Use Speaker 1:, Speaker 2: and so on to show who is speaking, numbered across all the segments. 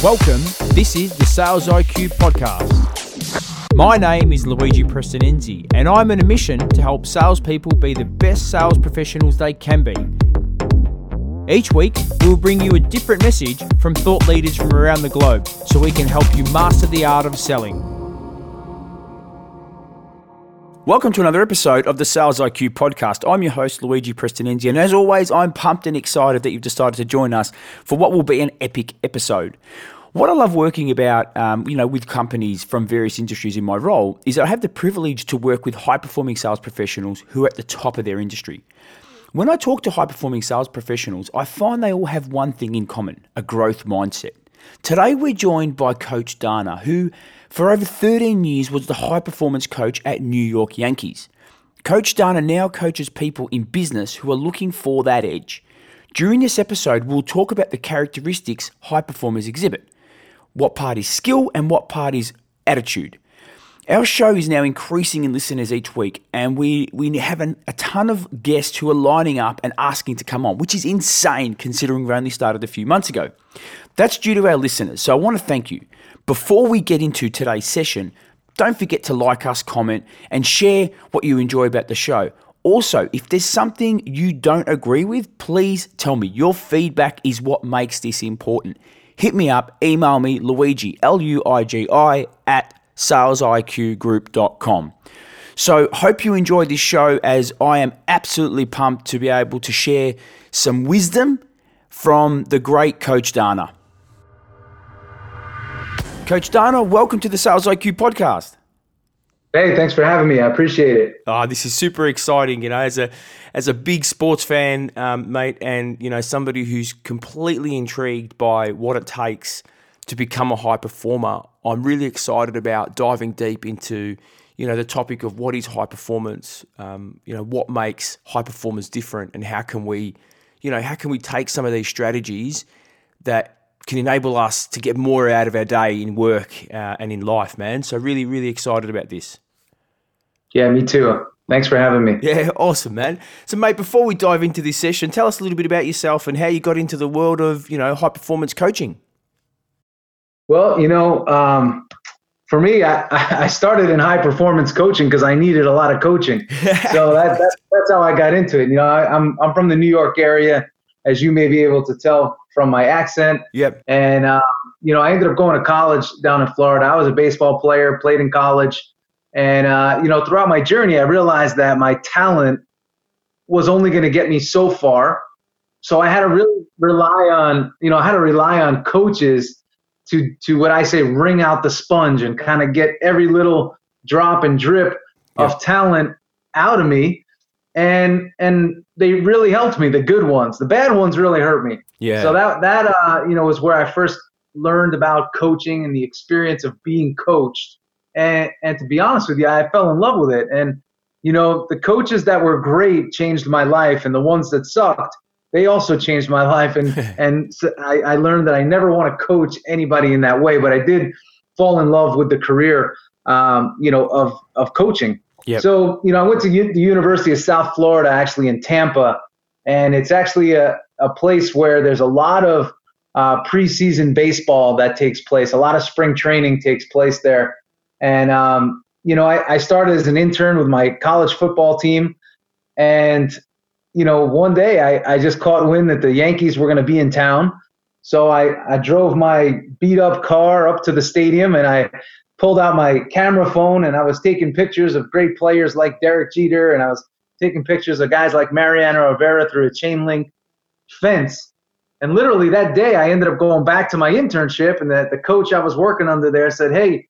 Speaker 1: Welcome, this is the Sales IQ Podcast. My name is Luigi Prestinenzi, and I'm on a mission to help salespeople be the best sales professionals they can be. Each week, we'll bring you a different message from thought leaders from around the globe so we can help you master the art of selling. Welcome to another episode of the Sales IQ podcast. I'm your host, Luigi Prestinenzi, and as always, I'm pumped and excited that you've decided to join us for what will be an epic episode. What I love working about, um, you know, with companies from various industries in my role is that I have the privilege to work with high-performing sales professionals who are at the top of their industry. When I talk to high-performing sales professionals, I find they all have one thing in common: a growth mindset. Today, we're joined by Coach Dana, who for over 13 years was the high performance coach at New York Yankees. Coach Dana now coaches people in business who are looking for that edge. During this episode, we'll talk about the characteristics high performers exhibit. What part is skill and what part is attitude. Our show is now increasing in listeners each week, and we, we have an, a ton of guests who are lining up and asking to come on, which is insane considering we only started a few months ago. That's due to our listeners, so I want to thank you. Before we get into today's session, don't forget to like us, comment, and share what you enjoy about the show. Also, if there's something you don't agree with, please tell me. Your feedback is what makes this important. Hit me up, email me, Luigi, L U I G I, at salesiqgroup.com. So, hope you enjoy this show as I am absolutely pumped to be able to share some wisdom from the great Coach Dana. Coach Dana, welcome to the Sales IQ podcast.
Speaker 2: Hey, thanks for having me. I appreciate it.
Speaker 1: Oh, this is super exciting. You know, as a as a big sports fan, um, mate, and you know somebody who's completely intrigued by what it takes to become a high performer. I'm really excited about diving deep into you know the topic of what is high performance. Um, you know, what makes high performers different, and how can we, you know, how can we take some of these strategies that can enable us to get more out of our day in work uh, and in life, man. So really, really excited about this.
Speaker 2: Yeah, me too. Thanks for having me.
Speaker 1: Yeah, awesome, man. So, mate, before we dive into this session, tell us a little bit about yourself and how you got into the world of, you know, high performance coaching.
Speaker 2: Well, you know, um, for me, I, I started in high performance coaching because I needed a lot of coaching. so that, that, that's how I got into it. You know, I, I'm I'm from the New York area, as you may be able to tell from my accent.
Speaker 1: Yep.
Speaker 2: And uh, you know, I ended up going to college down in Florida. I was a baseball player, played in college, and uh, you know, throughout my journey, I realized that my talent was only going to get me so far. So I had to really rely on, you know, I had to rely on coaches to to what I say, wring out the sponge and kind of get every little drop and drip of talent out of me and and they really helped me the good ones. The bad ones really hurt me.
Speaker 1: Yeah.
Speaker 2: So that that uh you know was where i first learned about coaching and the experience of being coached. And and to be honest with you i fell in love with it. And you know the coaches that were great changed my life and the ones that sucked they also changed my life. And and so I, I learned that i never want to coach anybody in that way but i did fall in love with the career um, you know of of coaching
Speaker 1: Yep.
Speaker 2: so, you know, I went to U- the University of South Florida, actually in Tampa, and it's actually a, a place where there's a lot of uh, preseason baseball that takes place. A lot of spring training takes place there. And, um, you know, I, I started as an intern with my college football team. And, you know, one day I, I just caught wind that the Yankees were going to be in town. So I, I drove my beat up car up to the stadium and I pulled out my camera phone and I was taking pictures of great players like Derek Jeter and I was taking pictures of guys like Mariano Rivera through a chain link fence. And literally that day, I ended up going back to my internship, and the, the coach I was working under there said, Hey,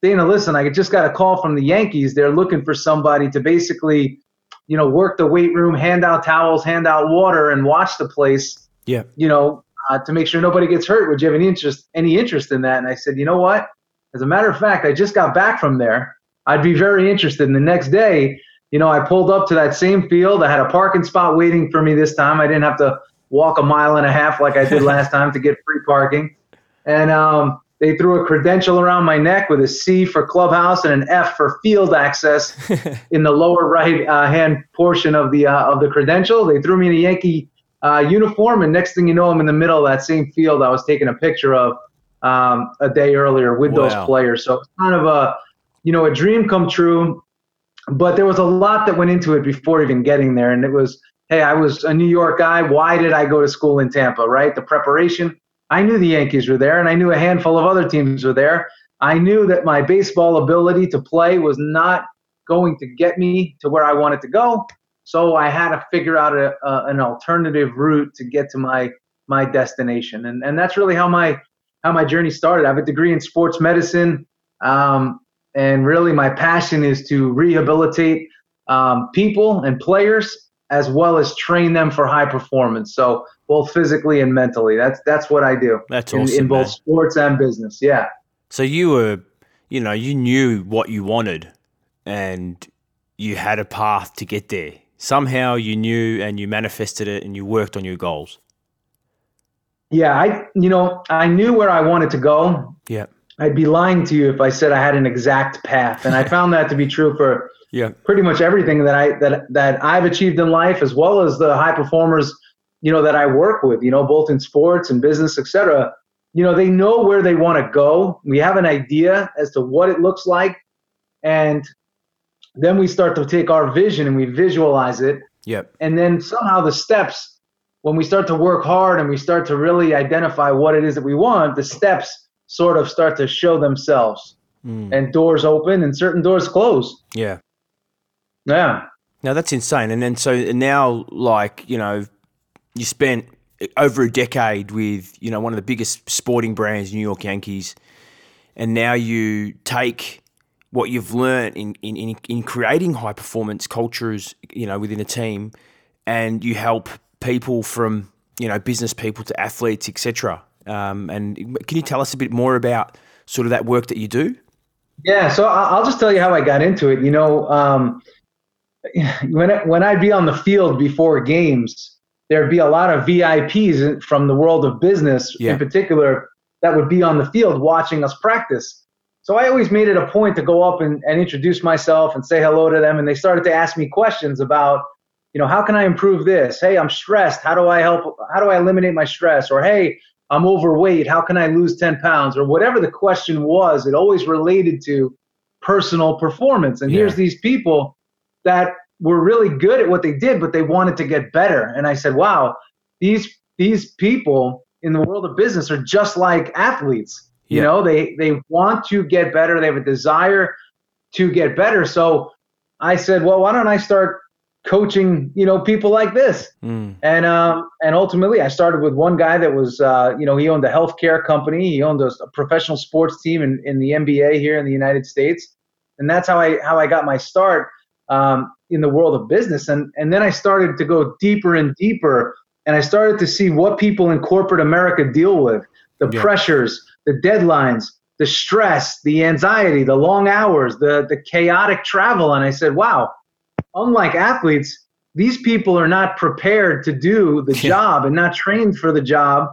Speaker 2: Dana, listen, I just got a call from the Yankees. They're looking for somebody to basically, you know, work the weight room, hand out towels, hand out water, and watch the place.
Speaker 1: Yeah.
Speaker 2: You know, uh, to make sure nobody gets hurt. Would you have any interest any interest in that? And I said, you know what? As a matter of fact, I just got back from there. I'd be very interested. And the next day, you know, I pulled up to that same field. I had a parking spot waiting for me this time. I didn't have to walk a mile and a half like I did last time to get free parking. And um, they threw a credential around my neck with a C for clubhouse and an F for field access in the lower right uh, hand portion of the uh, of the credential. They threw me in a Yankee uh, uniform, and next thing you know, I'm in the middle of that same field I was taking a picture of um, a day earlier with
Speaker 1: Wow.
Speaker 2: those players. So it's kind of a, you know, a dream come true. But there was a lot that went into it before even getting there, and it was, hey, I was a New York guy. Why did I go to school in Tampa? Right, the preparation. I knew the Yankees were there, and I knew a handful of other teams were there. I knew that my baseball ability to play was not going to get me to where I wanted to go. So I had to figure out a, a, an alternative route to get to my my destination, and and that's really how my how my journey started. I have a degree in sports medicine, um, and really my passion is to rehabilitate um, people and players as well as train them for high performance. So both physically and mentally. That's that's what I do
Speaker 1: That's
Speaker 2: in,
Speaker 1: awesome.
Speaker 2: in both
Speaker 1: man.
Speaker 2: sports and business. Yeah.
Speaker 1: So you were, you know, you knew what you wanted and you had a path to get there. Somehow you knew and you manifested it and you worked on your goals.
Speaker 2: Yeah, I you know I knew where I wanted to go.
Speaker 1: Yeah.
Speaker 2: I'd be lying to you if I said I had an exact path, and I found that to be true for
Speaker 1: Yeah.
Speaker 2: pretty much everything that I that that I've achieved in life, as well as the high performers, you know, that I work with. You know, both in sports and business, etc. You know, they know where they want to go. We have an idea as to what it looks like, and then we start to take our vision and we visualize it,
Speaker 1: Yep.
Speaker 2: and then somehow the steps when we start to work hard and we start to really identify what it is that we want the steps sort of start to show themselves
Speaker 1: Mm.
Speaker 2: and doors open and certain doors close
Speaker 1: Yeah.
Speaker 2: yeah
Speaker 1: Now that's insane. And then so now, like you know, you spent over a decade with you know one of the biggest sporting brands, New York Yankees, and now you take what you've learned in in, in, in creating high performance cultures, you know, within a team, and you help people from you know business people to athletes, etc. Um, and can you tell us a bit more about sort of that work that you do?
Speaker 2: yeah so i'll just tell you how i got into it you know um, when, I, when i'd be on the field before games there'd be a lot of vips from the world of business
Speaker 1: Yeah.
Speaker 2: in particular that would be on the field watching us practice so i always made it a point to go up and, and introduce myself and say hello to them and they started to ask me questions about you know how can i improve this? Hey i'm stressed. How do i help how do i eliminate my stress? Or hey i'm overweight. How can i lose 10 pounds? Or whatever the question was it always related to personal performance. And
Speaker 1: Yeah.
Speaker 2: here's these people that were really good at what they did but they wanted to get better. And i said wow these these people in the world of business are just like athletes. You know they they want to get better. They have a desire to get better. So i said well why don't i start coaching you know people like this
Speaker 1: Mm.
Speaker 2: and um, and ultimately, I started with one guy that was, uh, you know, he owned a healthcare company. He owned a, a professional sports team in, in the NBA here in the United States, and that's how I how I got my start um, in the world of business. And and then I started to go deeper and deeper, and I started to see what people in corporate America deal with: the
Speaker 1: Yeah.
Speaker 2: pressures, the deadlines, the stress, the anxiety, the long hours, the the chaotic travel. And I said, wow, unlike athletes these people are not prepared to do the job and not trained for the job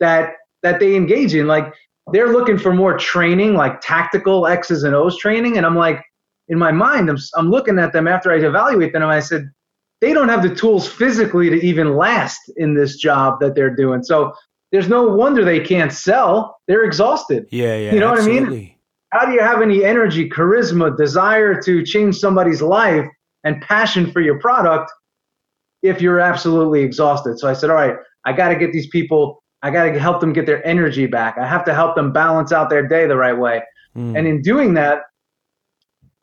Speaker 2: that that they engage in. Like they're looking for more training like tactical x's and o's training. And i'm like in my mind i'm, I'm looking at them after i evaluate them and i said they don't have the tools physically to even last in this job that they're doing. So there's no wonder they can't sell. They're exhausted.
Speaker 1: Yeah, yeah.
Speaker 2: You know what I mean? how do you have any energy, charisma, desire to change somebody's life and passion for your product if you're absolutely exhausted? So I said, all right, I got to get these people, I got to help them get their energy back. I have to help them balance out their day the right way.
Speaker 1: Mm.
Speaker 2: And in doing that,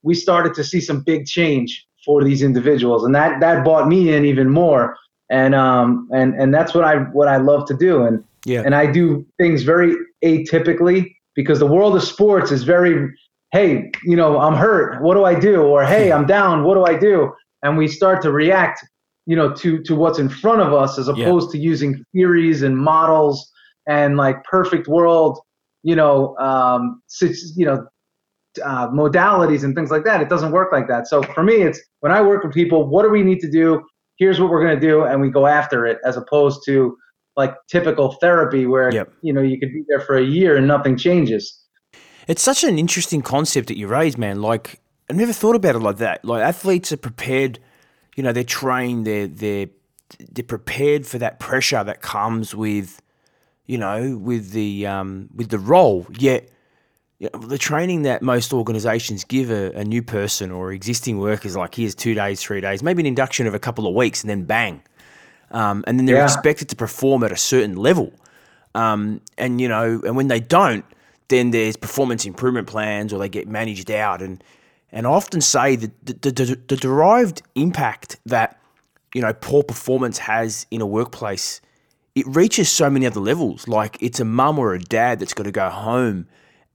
Speaker 2: we started to see some big change for these individuals, and that that bought me in even more. And um and and that's what I what I love to do. And
Speaker 1: yeah.
Speaker 2: and I do things very atypically because the world of sports is very, hey, you know, I'm hurt. What do I do? Or hey, I'm down. What do I do? And we start to react, you know, to to what's in front of us as
Speaker 1: Yeah.
Speaker 2: opposed to using theories and models and like perfect world, you know, um, you know, uh, modalities and things like that. It doesn't work like that. So for me, it's when I work with people, what do we need to do? Here's what we're going to do, and we go after it, as opposed to like typical therapy where
Speaker 1: Yep.
Speaker 2: you know you could be there for a year and nothing changes.
Speaker 1: It's such an interesting concept that you raised, man. Like I never thought about it like that. Like athletes are prepared, you know, they're trained, they're they're they're prepared for that pressure that comes with, you know, with the um, with the role. Yet, you know, the training that most organisations give a, a, new person or existing workers, like here's two days, three days, maybe an induction of a couple of weeks, and then bang, um, and then they're yeah. expected to perform at a certain level. Um, and you know, and when they don't, then there's performance improvement plans, or they get managed out. And and I often say that the, the, the, derived impact that you know poor performance has in a workplace, it reaches so many other levels. Like it's a mum or a dad that's got to go home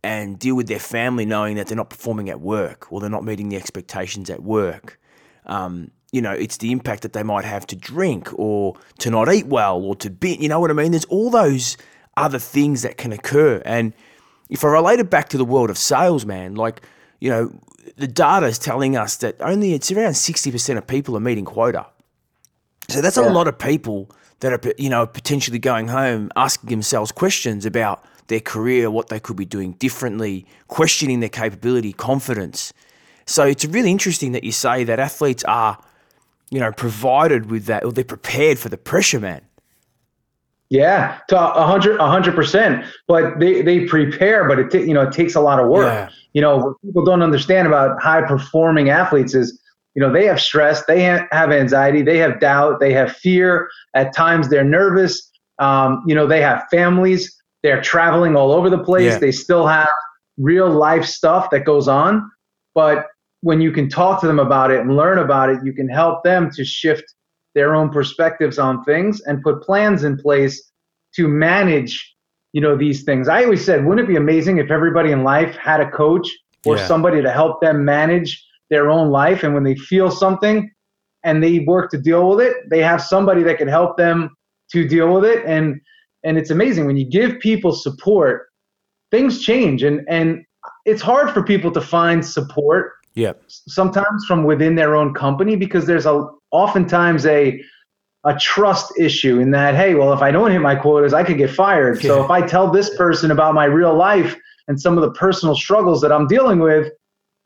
Speaker 1: and deal with their family knowing that they're not performing at work or they're not meeting the expectations at work. Um, you know, it's the impact that they might have to drink or to not eat well or to be, you know what I mean? There's all those other things that can occur. And if I relate it back to the world of sales, man, like, you know, the data is telling us that only it's around 60% of people are meeting quota. So that's yeah. a lot of people that are, you know, potentially going home asking themselves questions about their career, what they could be doing differently, questioning their capability, confidence. So it's really interesting that you say that athletes are, you know, provided with that, or they're prepared for the pressure, man.
Speaker 2: Yeah, to a hundred, a hundred percent. But they, they prepare, but it t- you know it takes a lot of work. Yeah. You know what people don't understand about high performing athletes is you know they have stress, they ha- have anxiety, they have doubt, they have fear. At times they're nervous. Um, you know they have families. They're traveling all over the place. Yeah. They still have real life stuff that goes on. But when you can talk to them about it and learn about it, you can help them to shift their own perspectives on things and put plans in place to manage you know these things. I always said wouldn't it be amazing if everybody in life had a coach or yeah. somebody to help them manage their own life? And when they feel something and they work to deal with it they have somebody that can help them to deal with it. And and it's amazing when you give people support things change. And and it's hard for people to find support
Speaker 1: yeah.
Speaker 2: sometimes from within their own company because there's a oftentimes a a trust issue in that hey well if i don't hit my quotas i could get fired. Yeah. so if i tell this person about my real life and some of the personal struggles that i'm dealing with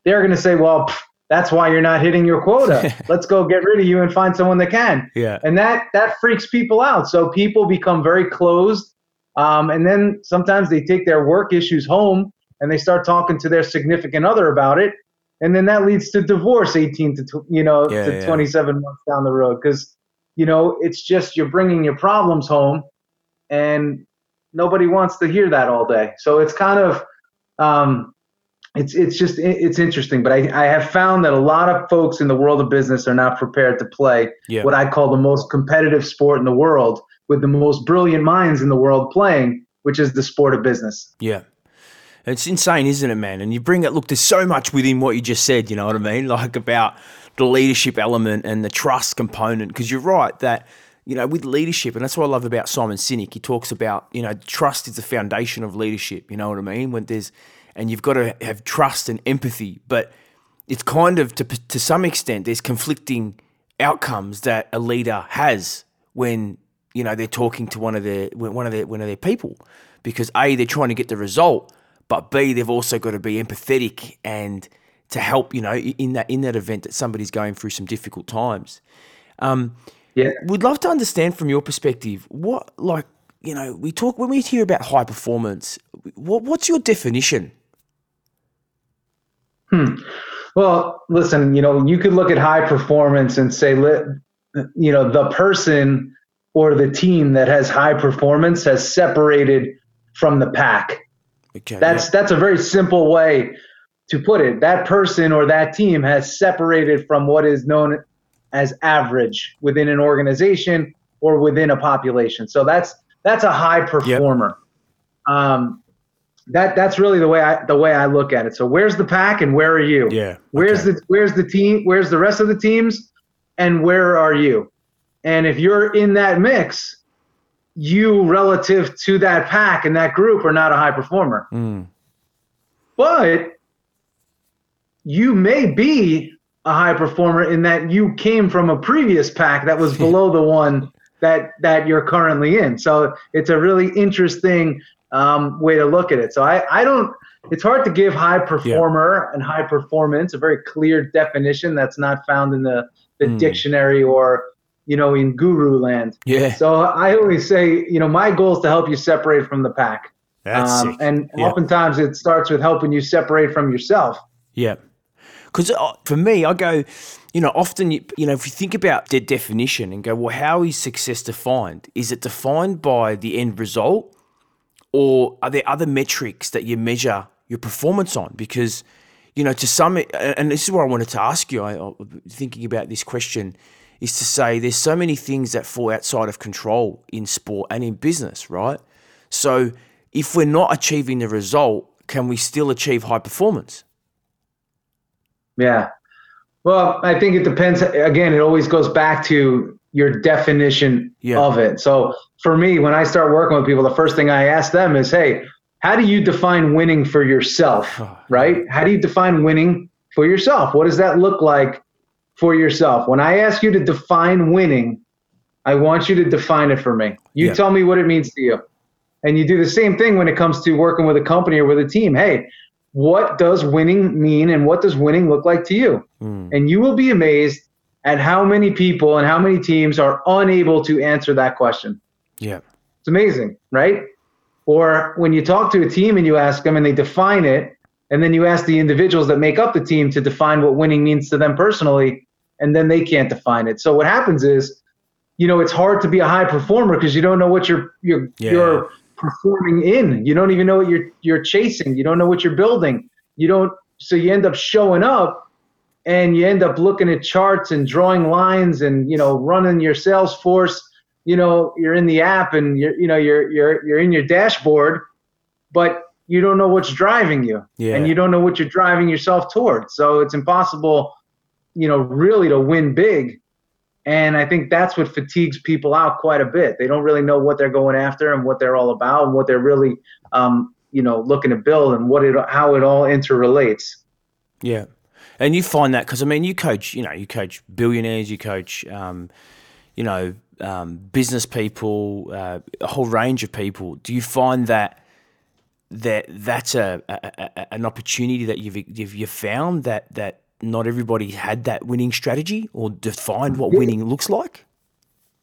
Speaker 2: they're going to say well pff, that's why you're not hitting your quota. Let's go get rid of you and find someone that can.
Speaker 1: Yeah.
Speaker 2: And that that freaks people out. So people become very closed um, and then sometimes they take their work issues home and they start talking to their significant other about it and then that leads to divorce 18 to you know yeah, to yeah. 27 months down the road because you know it's just you're bringing your problems home and nobody wants to hear that all day so it's kind of um, it's it's just it's interesting but I, I have found that a lot of folks in the world of business are not prepared to play yeah. what i call the most competitive sport in the world with the most brilliant minds in the world playing which is the sport of business
Speaker 1: yeah it's insane, isn't it, man? And you bring it, look, there's so much within what you just said, you know what I mean? Like about the leadership element and the trust component. Because you're right that, you know, with leadership, and that's what I love about Simon Sinek. He talks about, you know, trust is the foundation of leadership. You know what I mean? When there's, and you've got to have trust and empathy. But it's kind of, to, to some extent, there's conflicting outcomes that a leader has when, you know, they're talking to one of their, one of their, one of their people. Because A, they're trying to get the result but B, they've also got to be empathetic and to help, you know, in that in that event that somebody's going through some difficult times. Um,
Speaker 2: yeah,
Speaker 1: we'd love to understand from your perspective what, like, you know, we talk when we hear about high performance. What, what's your definition?
Speaker 2: Hmm. Well, listen, you know, you could look at high performance and say, you know, the person or the team that has high performance has separated from the pack. Okay, that's yeah. that's a very simple way to put it. That person or that team has separated from what is known as average within an organization or within a population. So that's that's a high performer. Yep. Um, that that's really the way I the way I look at it. So where's the pack and where are you?
Speaker 1: Yeah.
Speaker 2: Where's the where's the team? Where's the rest of the teams? And where are you? And if you're in that mix, you relative to that pack and that group are not a high performer. Mm. But you may be a high performer in that you came from a previous pack that was below the one that that you're currently in. So it's a really interesting um, way to look at it. So I, I don't. It's hard to give high performer yeah. and high performance a very clear definition that's not found in the the mm. dictionary or you know, in guru land.
Speaker 1: Yeah.
Speaker 2: So I always say, you know, my goal is to help you separate from the pack.
Speaker 1: That's
Speaker 2: Um,
Speaker 1: sick.
Speaker 2: and
Speaker 1: Yeah.
Speaker 2: oftentimes it starts with helping you separate from yourself.
Speaker 1: Yeah. Because for me, I go, you know, often, you, you know, if you think about the definition and go, well, how is success defined? Is it defined by the end result or are there other metrics that you measure your performance on? Because, you know, to some, and this is what I wanted to ask you, I, I- thinking about this question, is to say there's so many things that fall outside of control in sport and in business, right? So if we're not achieving the result, can we still achieve high performance?
Speaker 2: Yeah. Well, I think it depends. Again, it always goes back to your definition
Speaker 1: Yeah.
Speaker 2: of it. So for me, when I start working with people, the first thing I ask them is, hey, how do you define winning for yourself? Right? How do you define winning for yourself? What does that look like for yourself? When I ask you to define winning, I want you to define it for me. You
Speaker 1: Yeah.
Speaker 2: tell me what it means to you. And you do the same thing when it comes to working with a company or with a team. Hey, what does winning mean and what does winning look like to you? Hmm. And you will be amazed at how many people and how many teams are unable to answer that question.
Speaker 1: Yeah.
Speaker 2: It's amazing, right? Or when you talk to a team and you ask them and they define it, and then you ask the individuals that make up the team to define what winning means to them personally, and then they can't define it. So what happens is, you know, it's hard to be a high performer because you don't know what you're you're
Speaker 1: Yeah.
Speaker 2: you're performing in. You don't even know what you're you're chasing. You don't know what you're building. You don't so you end up showing up and you end up looking at charts and drawing lines and you know running your Salesforce. You know, you're in the app and you're you know you're you're you're in your dashboard, but you don't know what's driving you,
Speaker 1: Yeah.
Speaker 2: and you don't know what you're driving yourself towards. So it's impossible, you know, really to win big. And I think that's what fatigues people out quite a bit. They don't really know what they're going after and what they're all about and what they're really, um, you know, looking to build and what it how it all interrelates.
Speaker 1: Yeah. And you find that because I mean, you coach, you know, you coach billionaires, you coach, um, you know, um, business people, uh, a whole range of people. Do you find that that that's a, a, a an opportunity that you've, you've you've found that that not everybody had that winning strategy or defined what winning looks like?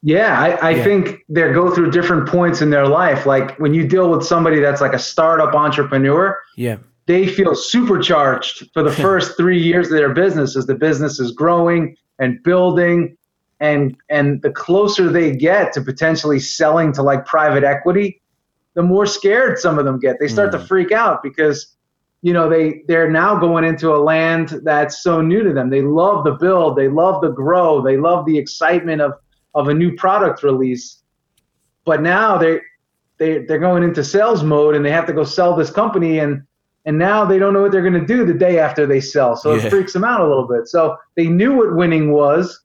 Speaker 2: Yeah, I, I
Speaker 1: Yeah.
Speaker 2: think they go through different points in their life. Like when you deal with somebody that's like a startup entrepreneur,
Speaker 1: Yeah.
Speaker 2: they feel supercharged for the first three years of their business as the business is growing and building and and the closer they get to potentially selling to like private equity the more scared some of them get they start to mm. freak out because you know they they're now going into a land that's so new to them. They love the build. They love the grow. They love the excitement of of a new product release. But now they they they're going into sales mode and they have to go sell this company and and now they don't know what they're going to do the day after they sell. So
Speaker 1: Yeah.
Speaker 2: it freaks them out a little bit. So they knew what winning was.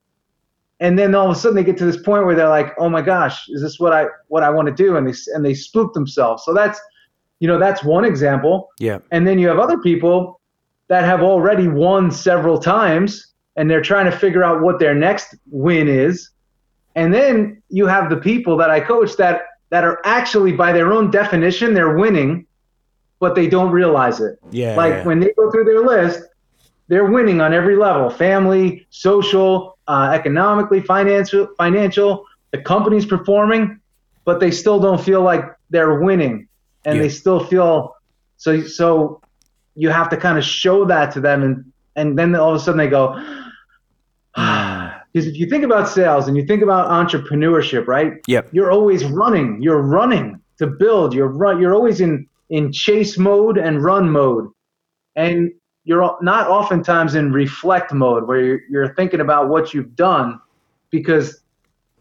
Speaker 2: And then all of a sudden they get to this point where they're like oh my gosh is this what i what i want to do? And they and they spook themselves. So that's you know that's one example
Speaker 1: Yeah.
Speaker 2: and then you have other people that have already won several times and they're trying to figure out what their next win is. And then you have the people that I coach that that are actually by their own definition they're winning but they don't realize it.
Speaker 1: Yeah.
Speaker 2: like
Speaker 1: yeah.
Speaker 2: when they go through their list, they're winning on every level: family, social, uh, economically, financial, financial. The company's performing, but they still don't feel like they're winning, and
Speaker 1: Yeah.
Speaker 2: they still feel so. So you have to kind of show that to them, and and then all of a sudden they go. Because if you think about sales and you think about entrepreneurship, right?
Speaker 1: Yep.
Speaker 2: You're always running. You're running to build. You're run. You're always in in chase mode and run mode, and you're not oftentimes in reflect mode where you're, you're thinking about what you've done, because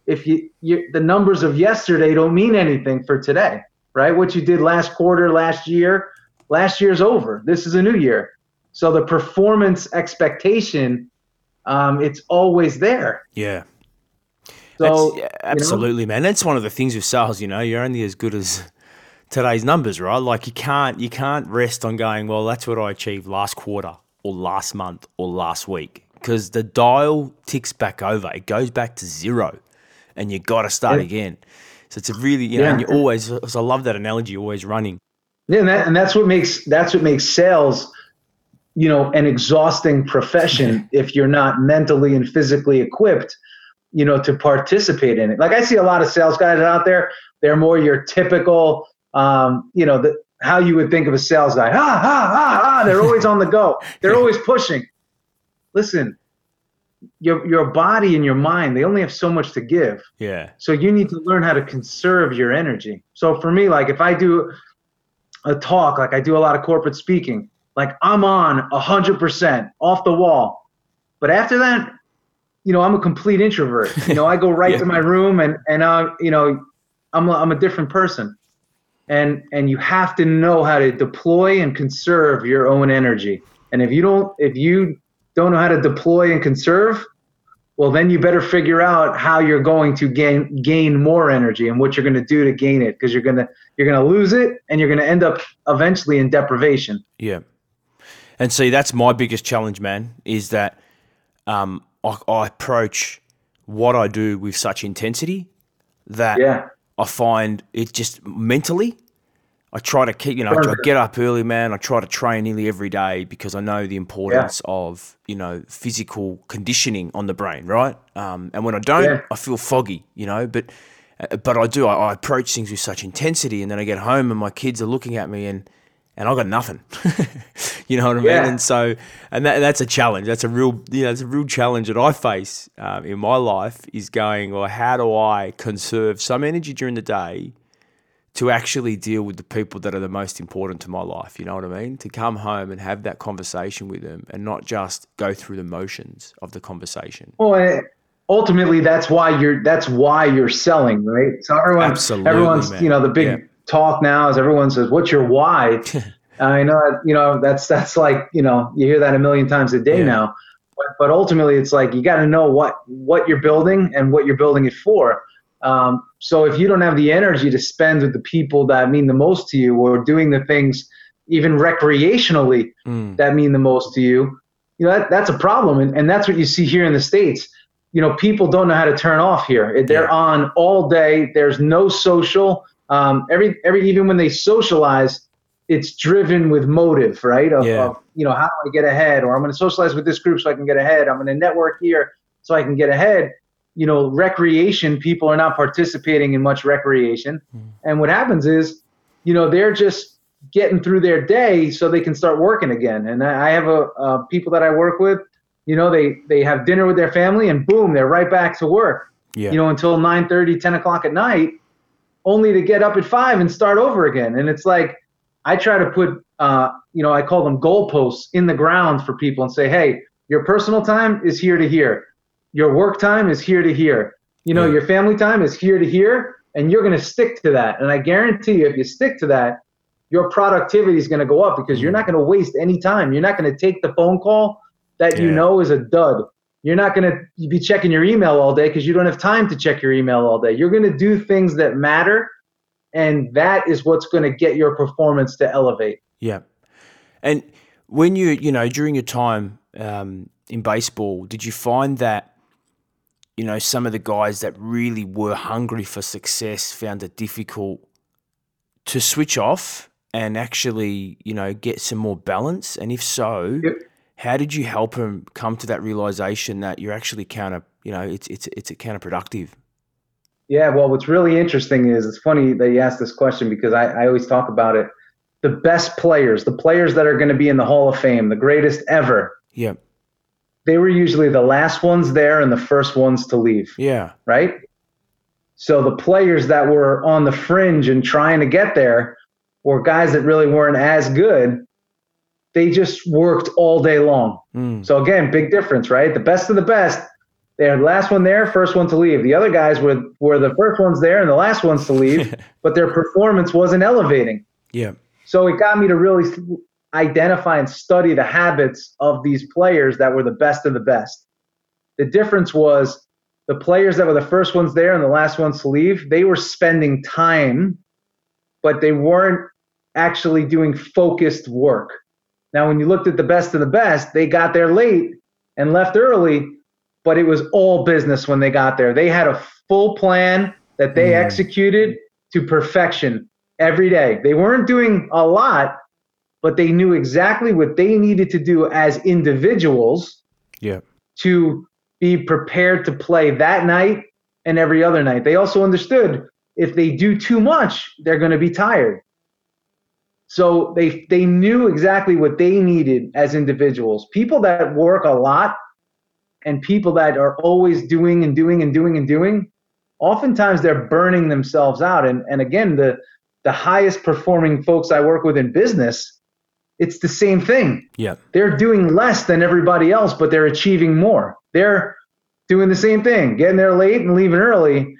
Speaker 2: if you, you the numbers of yesterday don't mean anything for today, right? What you did last quarter, last year, last year's over. This is a new year, so the performance expectation, um, it's always there.
Speaker 1: Yeah.
Speaker 2: So
Speaker 1: That's, yeah, absolutely, man. That's one of the things with sales. You know, you're only as good as today's numbers, right? Like you can't you can't rest on going, well, that's what I achieved last quarter or last month or last week because the dial ticks back over. It goes back to zero, and you got to start
Speaker 2: Yeah.
Speaker 1: again. So it's a really you know,
Speaker 2: Yeah.
Speaker 1: and you always. 'cause I love that analogy. Always running.
Speaker 2: Yeah, and, that, and that's what makes that's what makes sales, you know, an exhausting profession if you're not mentally and physically equipped you know, to participate in it. Like I see a lot of sales guys out there. They're more your typical, um, you know, the, how you would think of a sales guy. Ha ha ha ha. They're always on the go. They're always pushing. Listen, your your body and your mind they only have so much to give.
Speaker 1: Yeah.
Speaker 2: So you need to learn how to conserve your energy. So for me, like if I do a talk, like I do a lot of corporate speaking, like I'm on a hundred percent off the wall. But after that, you know, I'm a complete introvert. You know, I go right yeah. to my room and and I, you know, I'm a, I'm a different person. And and you have to know how to deploy and conserve your own energy. And if you don't if you don't know how to deploy and conserve, well then you better figure out how you're going to gain gain more energy and what you're going to do to gain it because you're going to you're going to lose it and you're going to end up eventually in deprivation.
Speaker 1: Yeah. And see that's my biggest challenge man is that um, I, I approach what I do with such intensity that
Speaker 2: yeah.
Speaker 1: I find it just mentally. I try to keep, you know, I get up early, man. I try to train nearly every day because I know the importance yeah. of, you know, physical conditioning on the brain, right? Um, and when I don't, yeah. I feel foggy, you know. But, uh, but I do. I, I approach things with such intensity, and then I get home and my kids are looking at me, and and I got nothing. you know what I mean? Yeah. And so, and that, that's a challenge. That's a real, you know, it's a real challenge that I face um, in my life is going, well, how do I conserve some energy during the day to actually deal with the people that are the most important to my life? You know what I mean? To come home and have that conversation with them and not just go through the motions of the conversation.
Speaker 2: Well, eh, ultimately, that's why you're, that's why you're selling, right? So everyone, Absolutely, everyone's, man. you know, the big, yeah talk now is everyone says, "What's your why?" I know, you know, that's that's like you know you hear that a million times a day yeah. now, but, but ultimately it's like you got to know what what you're building and what you're building it for. Um, so if you don't have the energy to spend with the people that mean the most to you, or doing the things even recreationally mm. that mean the most to you, you know that, that's a problem, and, and that's what you see here in the states. You know, people don't know how to turn off here. They're yeah. on all day. There's no social um, every every even when they socialize, it's driven with motive, right? Of, yeah. of, you know how do I get ahead, or I'm going to socialize with this group so I can get ahead. I'm going to network here so I can get ahead. You know, recreation. People are not participating in much recreation, mm. and what happens is, you know, they're just getting through their day so they can start working again. And I, have a uh, people that I work with. You know, they they have dinner with their family, and boom, they're right back to work. Yeah. You know, until 9 30, 10 o'clock at night only to get up at five and start over again. And it's like I try to put, uh, you know, I call them goalposts in the ground for people and say, hey, your personal time is here to here. Your work time is here to here. You know, yeah. your family time is here to here, and you're going to stick to that. And I guarantee you, if you stick to that, your productivity is going to go up because you're not going to waste any time. You're not going to take the phone call that yeah. you know is a dud you're not going to be checking your email all day because you don't have time to check your email all day. You're going to do things that matter, and that is what's going to get your performance to elevate.
Speaker 1: Yeah. And when you, you know, during your time um, in baseball, did you find that, you know, some of the guys that really were hungry for success found it difficult to switch off and actually, you know, get some more balance? And if so, yep how did you help him come to that realization that you're actually counter, you know, it's it's it's counterproductive?
Speaker 2: Yeah, well, what's really interesting is it's funny that you asked this question because I, I always talk about it. The best players, the players that are going to be in the Hall of Fame, the greatest ever.
Speaker 1: Yeah.
Speaker 2: They were usually the last ones there and the first ones to leave.
Speaker 1: Yeah.
Speaker 2: Right? So the players that were on the fringe and trying to get there were guys that really weren't as good they just worked all day long. Mm. So again, big difference, right? The best of the best, they're the last one there, first one to leave. The other guys were were the first ones there and the last ones to leave, but their performance wasn't elevating.
Speaker 1: Yeah.
Speaker 2: So it got me to really identify and study the habits of these players that were the best of the best. The difference was the players that were the first ones there and the last ones to leave, they were spending time, but they weren't actually doing focused work. Now, when you looked at the best of the best, they got there late and left early, but it was all business when they got there. They had a full plan that they mm. executed to perfection every day. They weren't doing a lot, but they knew exactly what they needed to do as individuals
Speaker 1: yeah.
Speaker 2: to be prepared to play that night and every other night. They also understood if they do too much, they're going to be tired. So they they knew exactly what they needed as individuals. People that work a lot and people that are always doing and doing and doing and doing, oftentimes they're burning themselves out. And and again, the the highest performing folks I work with in business, it's the same thing.
Speaker 1: Yeah.
Speaker 2: They're doing less than everybody else, but they're achieving more. They're doing the same thing, getting there late and leaving early,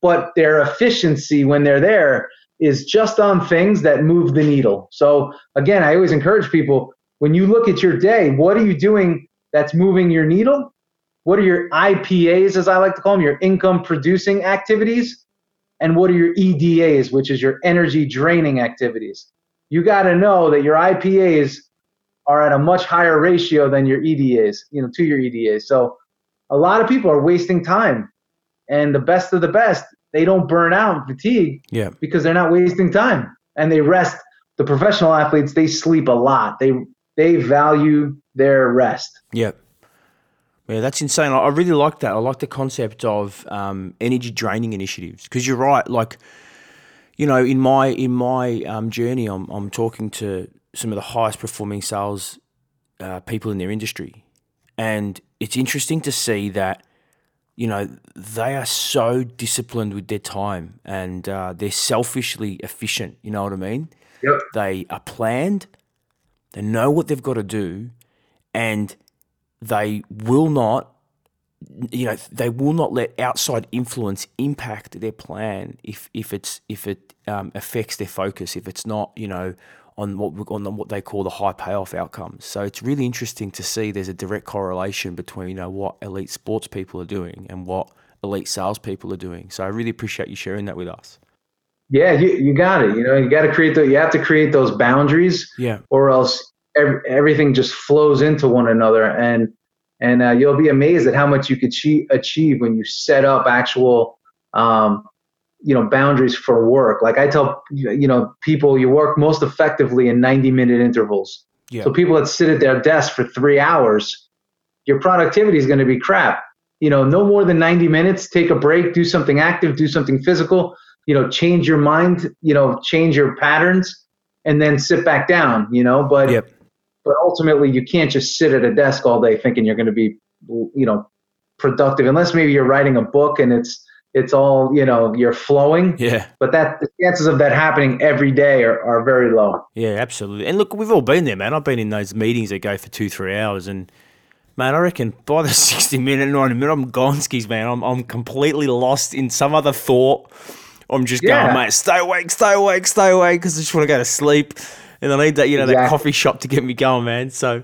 Speaker 2: but their efficiency when they're there is just on things that move the needle. So again, I always encourage people when you look at your day, what are you doing that's moving your needle? What are your IPAs, as I like to call them, your income producing activities? And what are your EDAs, which is your energy draining activities? You got to know that your IPAs are at a much higher ratio than your EDAs, you know, to your EDAs. So a lot of people are wasting time. And the best of the best they don't burn out fatigue
Speaker 1: yeah.
Speaker 2: because they're not wasting time and they rest. The professional athletes they sleep a lot. They they value their rest.
Speaker 1: Yeah. Yeah, that's insane. I really like that. I like the concept of um, energy draining initiatives because you're right. Like, you know, in my in my um, journey, I'm I'm talking to some of the highest performing sales uh, people in their industry, and it's interesting to see that you know, they are so disciplined with their time and uh, they're selfishly efficient. You know what I mean?
Speaker 2: Yep.
Speaker 1: They are planned, they know what they've got to do, and they will not, you know, they will not let outside influence impact their plan if if it's if it um, affects their focus. If it's not, you know, on what on what they call the high payoff outcomes. So it's really interesting to see there's a direct correlation between you know what elite sports people are doing and what elite salespeople are doing. So I really appreciate you sharing that with us.
Speaker 2: Yeah, you, you got it. You know, you got to create the you have to create those boundaries.
Speaker 1: Yeah.
Speaker 2: Or else every, everything just flows into one another, and and uh, you'll be amazed at how much you could achieve, achieve when you set up actual um, you know boundaries for work like i tell you know people you work most effectively in 90 minute intervals yeah. so people that sit at their desk for three hours your productivity is going to be crap you know no more than 90 minutes take a break do something active do something physical you know change your mind you know change your patterns and then sit back down you know but
Speaker 1: yep.
Speaker 2: But ultimately you can't just sit at a desk all day thinking you're going to be you know productive unless maybe you're writing a book and it's it's all you know you're flowing.
Speaker 1: Yeah.
Speaker 2: But that the chances of that happening every day are, are very low.
Speaker 1: Yeah absolutely. And look we've all been there man. I've been in those meetings that go for two three hours and man i reckon by the 60 minute 90 minute i'm gone skis man. I'm, I'm completely lost in some other thought. I'm just yeah. going mate stay awake stay awake stay awake because i just want to go to sleep and i need that you know exactly. that coffee shop to get me going man so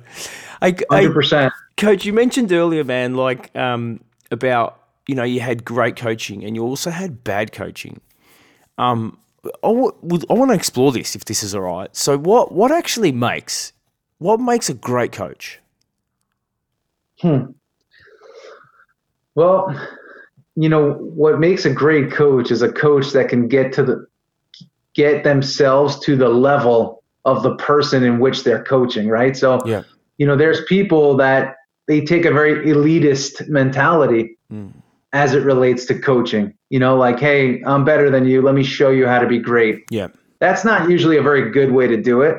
Speaker 1: I,
Speaker 2: 100%
Speaker 1: coach you mentioned earlier man like um, about you know, you had great coaching and you also had bad coaching. Um, I, w- I want to explore this if this is all right. So, what what actually makes what makes a great coach?
Speaker 2: Hmm. Well, you know what makes a great coach is a coach that can get to the get themselves to the level of the person in which they're coaching, right? So,
Speaker 1: yeah.
Speaker 2: you know, there's people that they take a very elitist mentality. Mm as it relates to coaching. You know, like, hey, I'm better than you. Let me show you how to be great.
Speaker 1: Yeah.
Speaker 2: That's not usually a very good way to do it.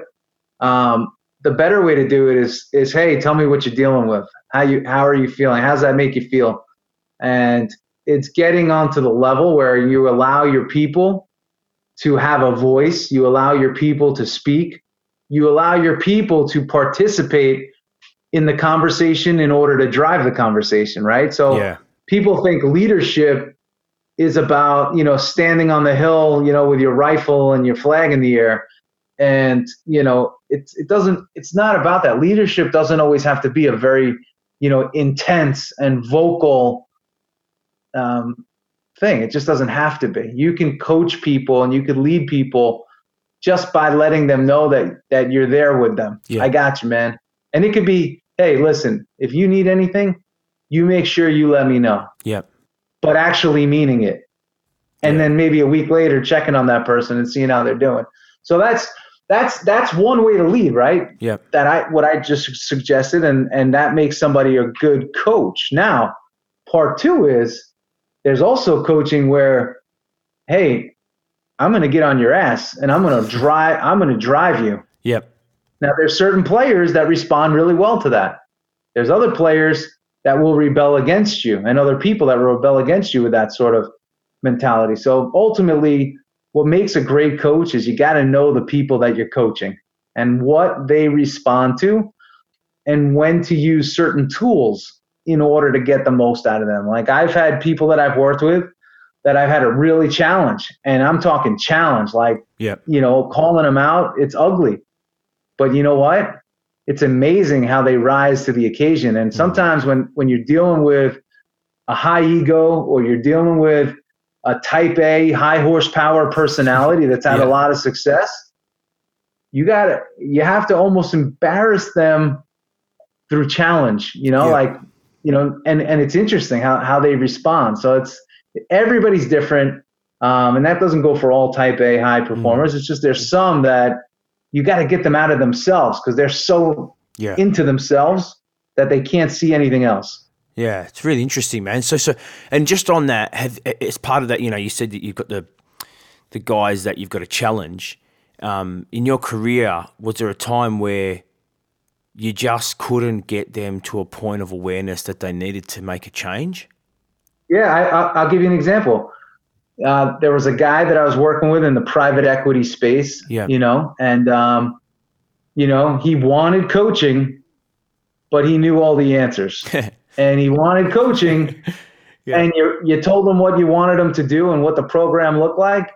Speaker 2: Um, the better way to do it is is hey, tell me what you're dealing with. How you how are you feeling? How does that make you feel? And it's getting onto the level where you allow your people to have a voice, you allow your people to speak, you allow your people to participate in the conversation in order to drive the conversation, right? So
Speaker 1: yeah.
Speaker 2: people think leadership is about you know standing on the hill you know with your rifle and your flag in the air. And you know it, it doesn't it's not about that. Leadership doesn't always have to be a very you know intense and vocal um, thing it just doesn't have to be you can coach people and you can lead people just by letting them know that that you're there with them yeah. i got you man and it could be hey listen if you need anything you make sure you let me know.
Speaker 1: Yep.
Speaker 2: But actually meaning it. And then maybe a week later checking on that person and seeing how they're doing. So that's that's that's one way to lead, right?
Speaker 1: Yep.
Speaker 2: That I what I just suggested and and that makes somebody a good coach. Now, part two is there's also coaching where, hey, I'm going to get on your ass and I'm going to drive. I'm going to drive you.
Speaker 1: Yep.
Speaker 2: Now there's certain players that respond really well to that. There's other players that will rebel against you, and other people that will rebel against you with that sort of mentality. So ultimately, what makes a great coach is you got to know the people that you're coaching and what they respond to and when to use certain tools in order to get the most out of them. Like I've had people that I've worked with that I've had to really challenge, and I'm talking challenge, like
Speaker 1: Yep.
Speaker 2: you know, calling them out. It's ugly, but you know what? It's amazing how they rise to the occasion. And mm-hmm. sometimes when when you're dealing with a high ego or you're dealing with a type A high horsepower personality that's had
Speaker 1: Yeah.
Speaker 2: a lot of success, you got to you have to almost embarrass them through challenge, you know,
Speaker 1: Yeah.
Speaker 2: like you know, and and it's interesting how how they respond. So it's everybody's different. Um, and that doesn't go for all type A high performers. It's just there's some that you got to get them out of themselves because they're so
Speaker 1: Yeah.
Speaker 2: into themselves that they can't see anything else.
Speaker 1: Yeah, it's really interesting, man. So, so, and just on that, have as part of that, you know, you said that you've got the the guys that you've got to challenge. Um, in your career, was there a time where you just couldn't get them to a point of awareness that they needed to make a change?
Speaker 2: Yeah, I, I, I'll give you an example. Uh, there was a guy that I was working with in the private equity space,
Speaker 1: Yeah.
Speaker 2: you know, and um, you know he wanted coaching, but he knew all the answers, and he wanted coaching,
Speaker 1: Yeah.
Speaker 2: and you you told him what you wanted him to do and what the program looked like,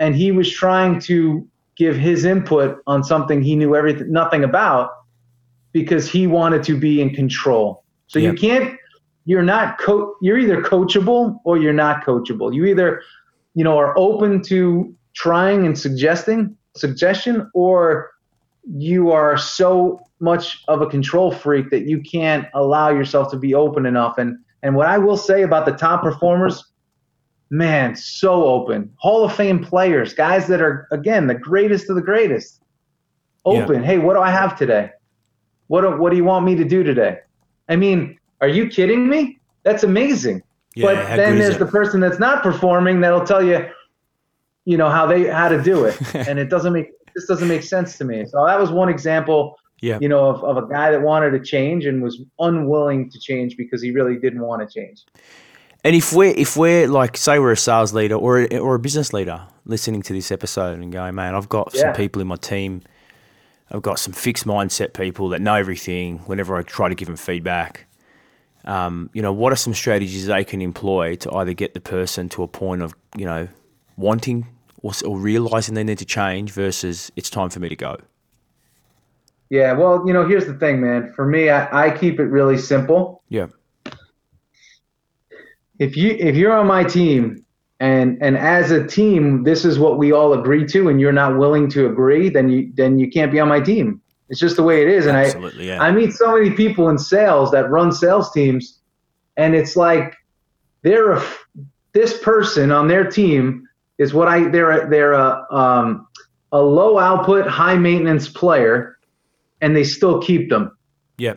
Speaker 2: and he was trying to give his input on something he knew everything nothing about because he wanted to be in control. So
Speaker 1: Yeah.
Speaker 2: you can't you're not co- you're either coachable or you're not coachable. You either you know are open to trying and suggesting suggestion or you are so much of a control freak that you can't allow yourself to be open enough and and what I will say about the top performers man so open hall of fame players guys that are again the greatest of the greatest open hey what do i have today what do, what do you want me to do today? I mean are you kidding me? That's amazing.
Speaker 1: Yeah,
Speaker 2: but then there's
Speaker 1: it?
Speaker 2: the person that's not performing that'll tell you you know how they how to do it. And it doesn't make this doesn't make sense to me. So that was one example
Speaker 1: Yeah.
Speaker 2: you know of, of a guy that wanted to change and was unwilling to change because he really didn't want to change.
Speaker 1: And if we're if we're like say we're a sales leader or or a business leader listening to this episode and going, man, I've got some people in my team, I've got some fixed mindset people that know everything. Whenever I try to give them feedback, um, you know, what are some strategies they can employ to either get the person to a point of you know wanting or, or realizing they need to change versus it's time for me to go.
Speaker 2: Yeah, well, you know, here's the thing, man. For me, I, I keep it really simple.
Speaker 1: Yeah,
Speaker 2: If you if you're on my team and and as a team, this is what we all agree to, and you're not willing to agree, then you then you can't be on my team. It's just the way it is. And
Speaker 1: absolutely.
Speaker 2: I
Speaker 1: Yeah,
Speaker 2: I meet so many people in sales that run sales teams, and it's like they're a this person on their team is what I they're a, they're a um, a low output, high maintenance player, and they still keep them.
Speaker 1: yeah,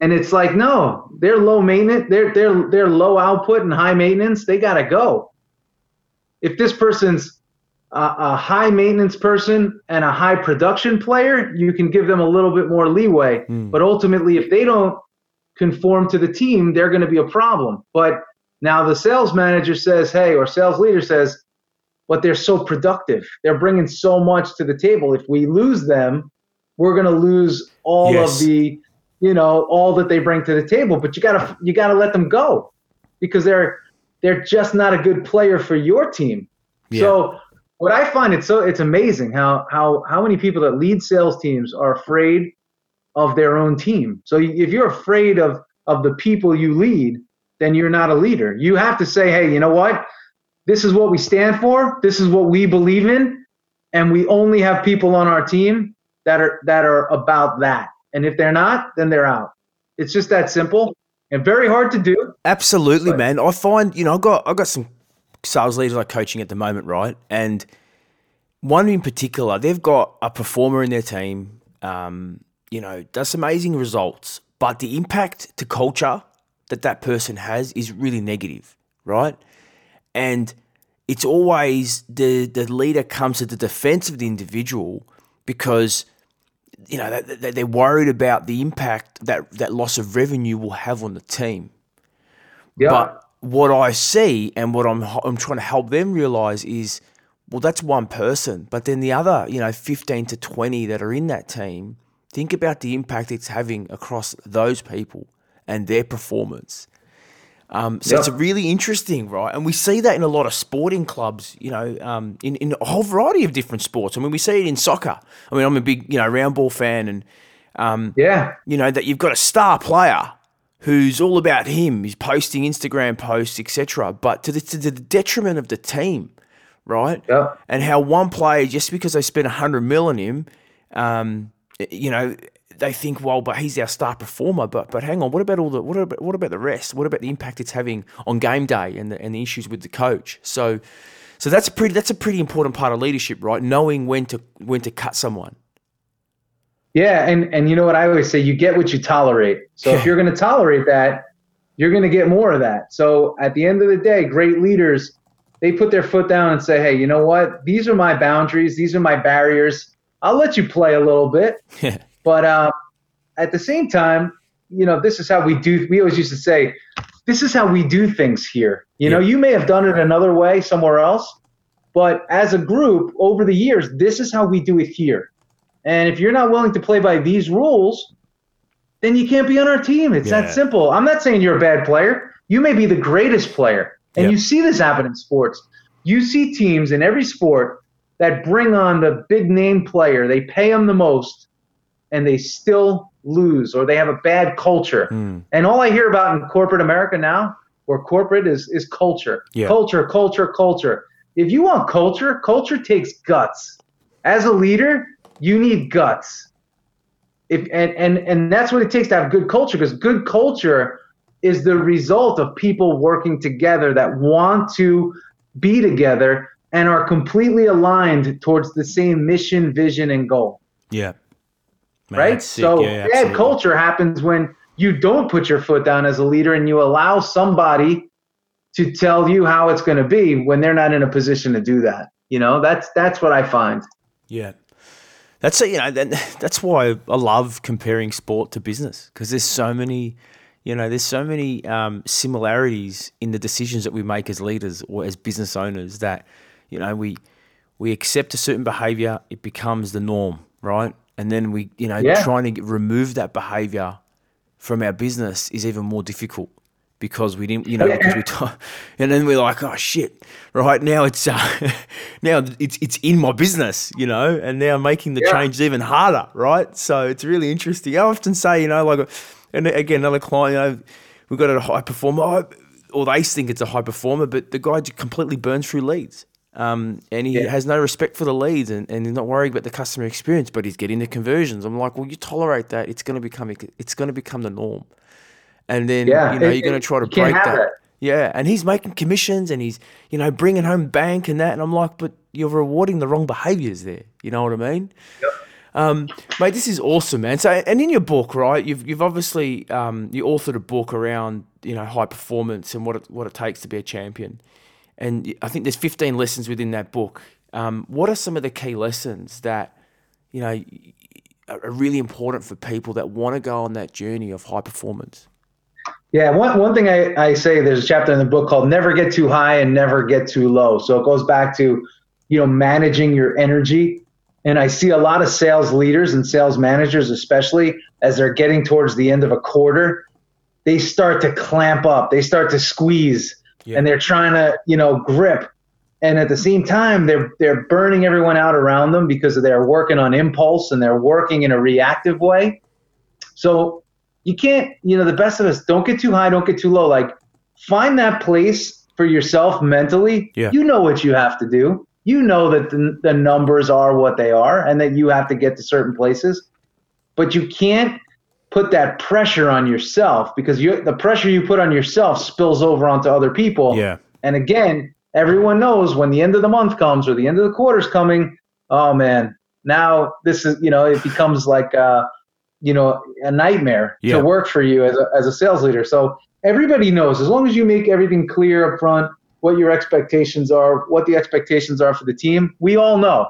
Speaker 2: And it's like, no, they're low maintenance. They're they're they're low output and high maintenance. They gotta go. If this person's a, a high maintenance person and a high production player, you can give them a little bit more leeway.
Speaker 1: Mm.
Speaker 2: But ultimately, if they don't conform to the team, they're going to be a problem. But now the sales manager says, hey, or sales leader says, but they're so productive. They're bringing so much to the table. If we lose them, we're going to lose all
Speaker 1: Yes.
Speaker 2: of the, you know, all that they bring to the table. But you gotta you gotta let them go because they're they're just not a good player for your team.
Speaker 1: Yeah.
Speaker 2: So what I find it's so it's amazing how how how many people that lead sales teams are afraid of their own team. So if you're afraid of of the people you lead, then you're not a leader. You have to say, hey, you know what? This is what we stand for. This is what we believe in, and we only have people on our team that are that are about that. And if they're not, then they're out. It's just that simple and very hard to do.
Speaker 1: Absolutely, man. I find you know I got I got some sales leaders like coaching at the moment, right? And one in particular, they've got a performer in their team. Um, you know, does amazing results, but the impact to culture that that person has is really negative, right? And it's always the the leader comes to the defense of the individual because you know they're worried about the impact that that loss of revenue will have on the team.
Speaker 2: Yeah.
Speaker 1: But what I see and what I'm I'm trying to help them realize is well that's one person, but then the other, you know, 15 to 20 that are in that team, think about the impact it's having across those people and their performance. Um, so yep. it's really interesting, right? And we see that in a lot of sporting clubs, you know, um, in, in a whole variety of different sports. I mean, we see it in soccer. I mean, I'm a big, you know, round ball fan and, um,
Speaker 2: yeah,
Speaker 1: you know, that you've got a star player who's all about him. He's posting Instagram posts, etc. But to the, to the detriment of the team, right?
Speaker 2: Yeah.
Speaker 1: And how one player, just because they spent a hundred mil on him, um, you know, they think, well, but he's our star performer. But but hang on, what about all the what about what about the rest? What about the impact it's having on game day and the, and the issues with the coach? So so that's a pretty that's a pretty important part of leadership, right? Knowing when to when to cut someone.
Speaker 2: Yeah, and and you know what I always say, you get what you tolerate. So if you're going to tolerate that, you're going to get more of that. So at the end of the day, great leaders they put their foot down and say, "Hey, you know what? These are my boundaries. These are my barriers. I'll let you play a little bit, but um, at the same time, you know, this is how we do. We always used to say, this is how we do things here. You yeah. know, you may have done it another way somewhere else, but as a group over the years, this is how we do it here. And if you're not willing to play by these rules, then you can't be on our team. It's yeah. that simple. I'm not saying you're a bad player. You may be the greatest player. And yep. you see this happen in sports. You see teams in every sport that bring on the big name player, they pay them the most, and they still lose or they have a bad culture. Mm. And all I hear about in corporate America now, where corporate is is culture. Yeah. Culture, culture, culture. If you want culture, culture takes guts. As a leader, you need guts. If and and and that's what it takes to have good culture because good culture is the result of people working together that want to be together and are completely aligned towards the same mission, vision, and goal.
Speaker 1: Yeah.
Speaker 2: Man, right? So yeah, bad culture happens when you don't put your foot down as a leader and you allow somebody to tell you how it's going to be when they're not in a position to do that. You know, that's that's what I find.
Speaker 1: Yeah. That's you know that's why I love comparing sport to business because there's so many you know there's so many um, similarities in the decisions that we make as leaders or as business owners that you know we we accept a certain behavior it becomes the norm right and then we you know yeah. trying to remove that behavior from our business is even more difficult because we didn't you know because we t- and then we're like oh shit right now it's uh, now it's it's in my business you know and now making the yeah. change even harder right so it's really interesting i often say you know like and again another client you know we've got a high performer or they think it's a high performer but the guy just completely burns through leads um, and he yeah. has no respect for the leads and, and he's not worried about the customer experience, but he's getting the conversions. I'm like, well, you tolerate that, it's going to become it's going to become the norm, and then yeah, you know it, you're going to try to break that. It. Yeah, and he's making commissions and he's you know bringing home bank and that, and I'm like, but you're rewarding the wrong behaviors there. You know what I mean?
Speaker 2: Yep.
Speaker 1: Um, mate, this is awesome, man. So, and in your book, right, you've you've obviously um, you authored a book around you know high performance and what it, what it takes to be a champion and I think there's 15 lessons within that book. Um, what are some of the key lessons that you know are really important for people that want to go on that journey of high performance?
Speaker 2: Yeah, one, one thing I, I say there's a chapter in the book called Never Get Too High and Never Get Too Low. So it goes back to, you know, managing your energy. And I see a lot of sales leaders and sales managers, especially as they're getting towards the end of a quarter, they start to clamp up, they start to squeeze yeah. and they're trying to you know grip. And at the same time they're they're burning everyone out around them because they're working on impulse and they're working in a reactive way. So you can't you know the best of us don't get too high don't get too low. Like find that place for yourself mentally.
Speaker 1: Yeah.
Speaker 2: you know what you have to do. You know that the, the numbers are what they are and that you have to get to certain places. But you can't put that pressure on yourself because you the pressure you put on yourself spills over onto other people.
Speaker 1: Yeah.
Speaker 2: And again, everyone knows when the end of the month comes or the end of the quarter's coming, oh man, now this is you know it becomes like uh, you know a nightmare
Speaker 1: yeah.
Speaker 2: to work for you as a, as a sales leader. So everybody knows as long as you make everything clear up front what your expectations are, what the expectations are for the team. We all know.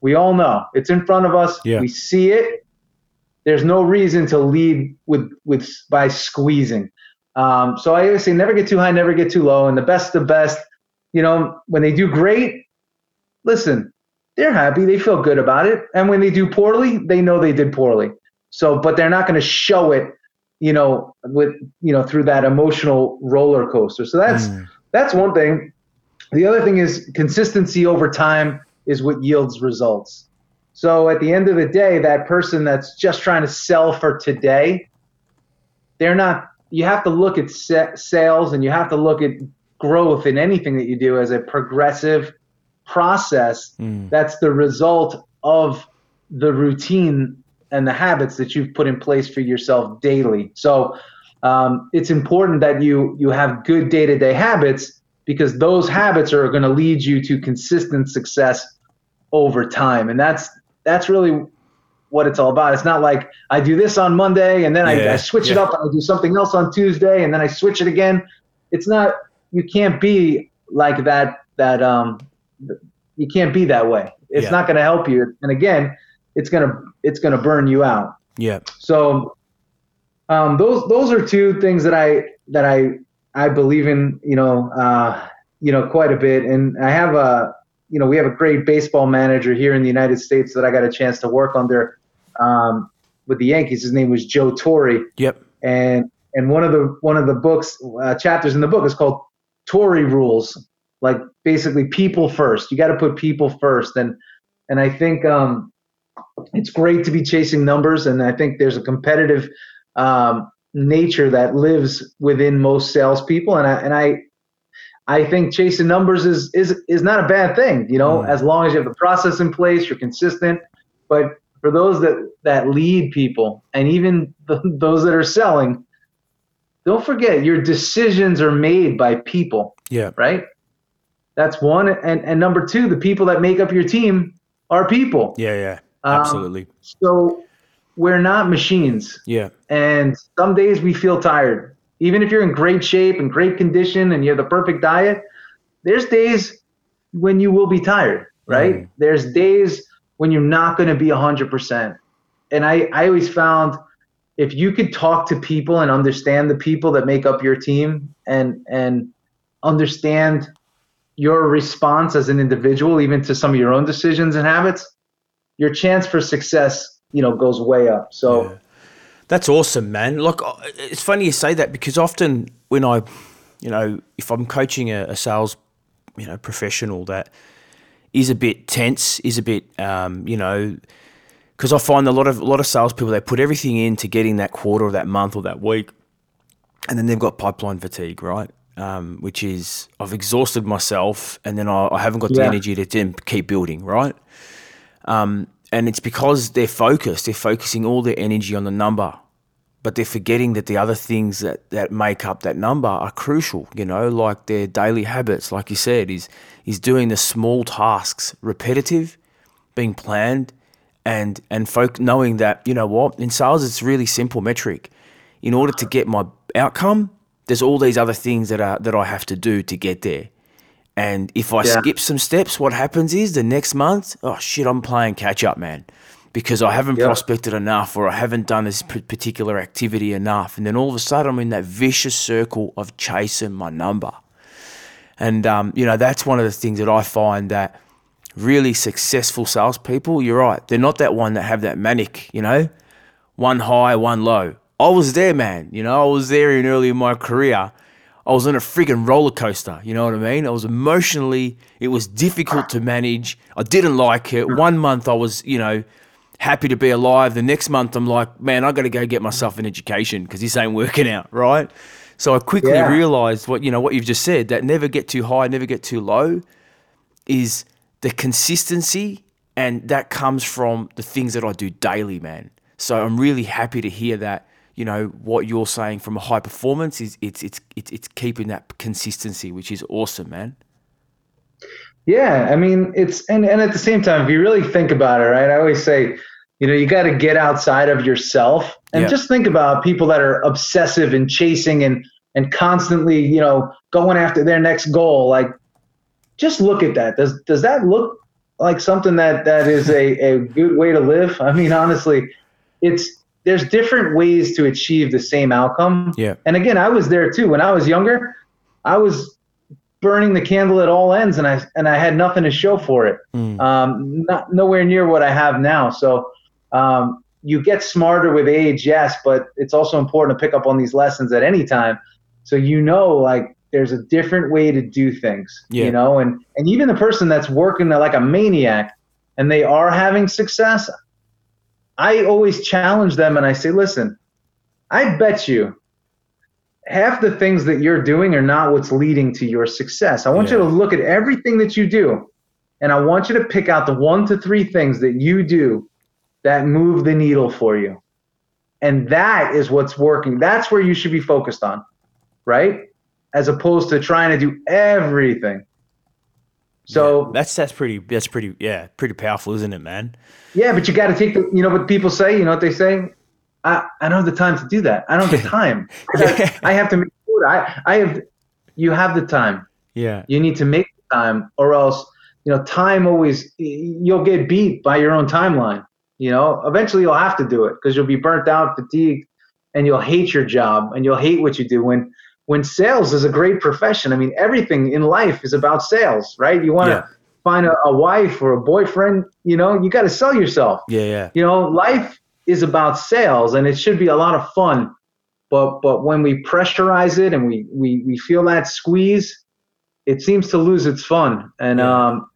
Speaker 2: We all know. It's in front of us.
Speaker 1: Yeah.
Speaker 2: We see it. There's no reason to lead with with by squeezing. Um, so I always say never get too high, never get too low. And the best of the best, you know, when they do great, listen, they're happy, they feel good about it. And when they do poorly, they know they did poorly. So, but they're not going to show it, you know, with you know through that emotional roller coaster. So that's mm. that's one thing. The other thing is consistency over time is what yields results. So at the end of the day, that person that's just trying to sell for today, they're not. You have to look at sales and you have to look at growth in anything that you do as a progressive process mm. that's the result of the routine and the habits that you've put in place for yourself daily. So um, it's important that you you have good day to day habits because those habits are going to lead you to consistent success over time, and that's that's really what it's all about. It's not like I do this on Monday and then yeah, I, I, switch yeah. it up and I do something else on Tuesday and then I switch it again. It's not. You can't be like that. That um, you can't be that way. It's yeah. not going to help you. And again, it's gonna it's gonna burn you out.
Speaker 1: Yeah.
Speaker 2: So um, those those are two things that I that I I believe in. You know, uh, you know, quite a bit. And I have a you know we have a great baseball manager here in the United States that I got a chance to work under um, with the Yankees. His name was Joe Torre.
Speaker 1: Yep.
Speaker 2: And and one of the one of the books uh, chapters in the book is called Torre Rules. Like basically people first. You got to put people first. And and I think um, it's great to be chasing numbers, and I think there's a competitive um, nature that lives within most salespeople, and I and I I think chasing numbers is is is not a bad thing, you know, mm. as long as you have the process in place, you're consistent. But for those that that lead people, and even the, those that are selling, don't forget your decisions are made by people.
Speaker 1: Yeah.
Speaker 2: Right. That's one, and and number two, the people that make up your team are people.
Speaker 1: Yeah, yeah. Um, Absolutely. Um,
Speaker 2: so we're not machines.
Speaker 1: Yeah.
Speaker 2: And some days we feel tired. Even if you're in great shape and great condition and you have the perfect diet, there's days when you will be tired, right? Mm. There's days when you're not going to be 100%. And I, I always found if you could talk to people and understand the people that make up your team and and understand your response as an individual even to some of your own decisions and habits your chance for success, you know, goes way up. So yeah.
Speaker 1: That's awesome, man. Look, uh, it's funny you say that because often when I, you know, if I'm coaching a, a sales, you know, professional that is a bit tense, is a bit, um, you know, because I find a lot of a lot of salespeople they put everything into getting that quarter or that month or that week, and then they've got pipeline fatigue, right? Um, which is I've exhausted myself, and then I, I haven't got yeah. the energy to, to keep building, right? Um, and it's because they're focused, they're focusing all their energy on the number, but they're forgetting that the other things that, that make up that number are crucial, you know, like their daily habits, like you said, is is doing the small tasks, repetitive, being planned, and and folk knowing that, you know what, in sales it's really simple metric. In order to get my outcome, there's all these other things that are that I have to do to get there. And if I yeah. skip some steps, what happens is the next month, oh shit, I'm playing catch up, man, because I haven't prospected enough or I haven't done this particular activity enough. And then all of a sudden, I'm in that vicious circle of chasing my number. And, um, you know, that's one of the things that I find that really successful salespeople, you're right, they're not that one that have that manic, you know, one high, one low. I was there, man. You know, I was there in early in my career I was on a friggin' roller coaster. You know what I mean? I was emotionally, it was difficult to manage. I didn't like it. One month I was, you know, happy to be alive. The next month I'm like, man, I got to go get myself an education because this ain't working out, right? So I quickly yeah. realized what you know what you've just said that never get too high, never get too low, is the consistency, and that comes from the things that I do daily, man. So I'm really happy to hear that you know what you're saying from a high performance is it's it's it's, it's keeping that consistency, which is awesome, man.
Speaker 2: Yeah, I mean it's and and at the same time, if you really think about it, right? I always say, you know, you got to get outside of yourself and yeah. just think about people that are obsessive and chasing and and constantly, you know, going after their next goal. Like, just look at that. Does does that look like something that that is a, a good way to live? I mean, honestly, it's there's different ways to achieve the same outcome.
Speaker 1: Yeah.
Speaker 2: And again, I was there too. When I was younger, I was burning the candle at all ends, and I and I had nothing to show for it.
Speaker 1: Mm.
Speaker 2: Um, not nowhere near what I have now. So um, you get smarter with age, yes, but it's also important to pick up on these lessons at any time, so you know like there's a different way to do things.
Speaker 1: Yeah.
Speaker 2: You know, and and even the person that's working like a maniac, and they are having success. I always challenge them and I say, listen, I bet you half the things that you're doing are not what's leading to your success. I want you to look at everything that you do and I want you to pick out the one to three things that you do that move the needle for you. And that is what's working. That's where you should be focused on, right? As opposed to trying to do everything. So
Speaker 1: Yeah, that's that's pretty that's pretty yeah pretty powerful, isn't it, man?
Speaker 2: Yeah, but you got to take the, you know what people say, you know what they say? I, I don't have the time to do that. I don't have the time.
Speaker 1: Yeah.
Speaker 2: I, have to make food. I, I have, you have the time.
Speaker 1: Yeah,
Speaker 2: You need to make the time or else, you know, time always, you'll get beat by your own timeline. You know, eventually you'll have to do it because you'll be burnt out, fatigued, and you'll hate your job and you'll hate what you do. When, when sales is a great profession, I mean, everything in life is about sales, right? You want to
Speaker 1: Yeah.
Speaker 2: find a, a wife or a boyfriend, you know, you got to sell yourself
Speaker 1: yeah, yeah,
Speaker 2: you know life is about sales and it should be a lot of fun but but when we pressurize it and we we, we feel that squeeze it seems to lose its fun and
Speaker 1: Yeah.
Speaker 2: um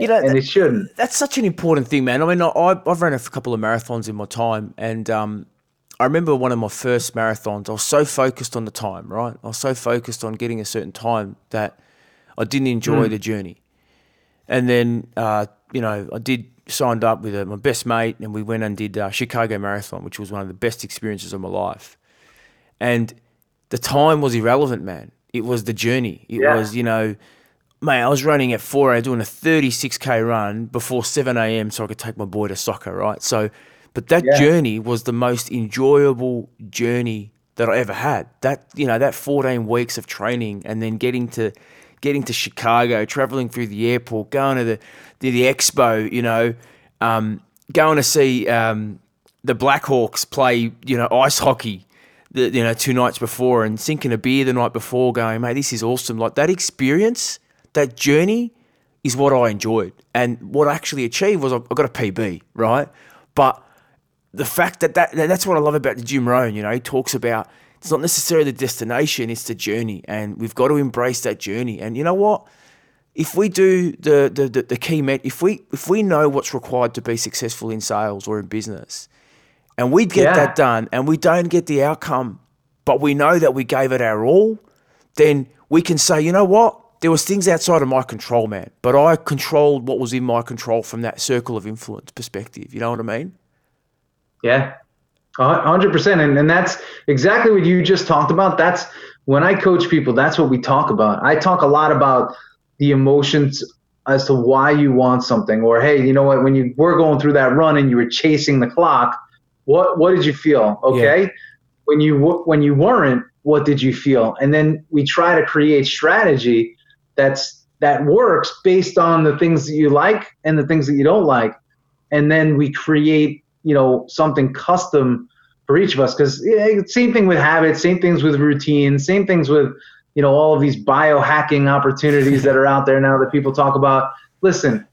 Speaker 1: You know,
Speaker 2: and
Speaker 1: that-
Speaker 2: it shouldn't
Speaker 1: that's such an important thing, man. I mean, I, I've run a couple of marathons in my time, and um, I remember one of my first marathons. I was so focused on the time, right? I was so focused on getting a certain time that I didn't enjoy the journey. And then, uh, you know, I did signed up with uh, my best mate, and we went and did uh, Chicago Marathon, which was one of the best experiences of my life. And the time was irrelevant, man. It was the journey. It
Speaker 2: Yeah.
Speaker 1: was, you know, mate, I was running at 4 a.m., doing a 36K run before 7 a.m. so I could take my boy to soccer, right? So, but that
Speaker 2: Yeah.
Speaker 1: journey was the most enjoyable journey that I ever had. That, you know, that 14 weeks of training and then getting to, getting to Chicago, traveling through the airport, going to the, the, the expo, you know, um, going to see um, the Blackhawks play, you know, ice hockey, the, you know, two nights before and sinking a beer the night before, going, mate, this is awesome. Like that experience, that journey is what I enjoyed. And what I actually achieved was I I got a PB, right? But the fact that, that that- that's what I love about Jim Rohn, you know, he talks about it's not necessarily the destination, it's the journey. And we've got to embrace that journey. And you know what? If we do the the, the, the key met if we if we know what's required to be successful in sales or in business, and we get
Speaker 2: Yeah.
Speaker 1: that done and we don't get the outcome, but we know that we gave it our all, then we can say, you know what? There was things outside of my control, man, but I controlled what was in my control from that circle of influence perspective. You know what I mean?
Speaker 2: Yeah, hundred percent, and and that's exactly what you just talked about. That's when I coach people. That's what we talk about. I talk a lot about the emotions as to why you want something, or hey, you know what? When you were going through that run and you were chasing the clock, what what did you feel? Okay, when you when you weren't, what did you feel? And then we try to create strategy that's that works based on the things that you like and the things that you don't like, and then we create you know something custom for each of us. Because yeah, same thing with habits same things with routines same things with you know all of these biohacking opportunities that are out there now that people talk about. Listen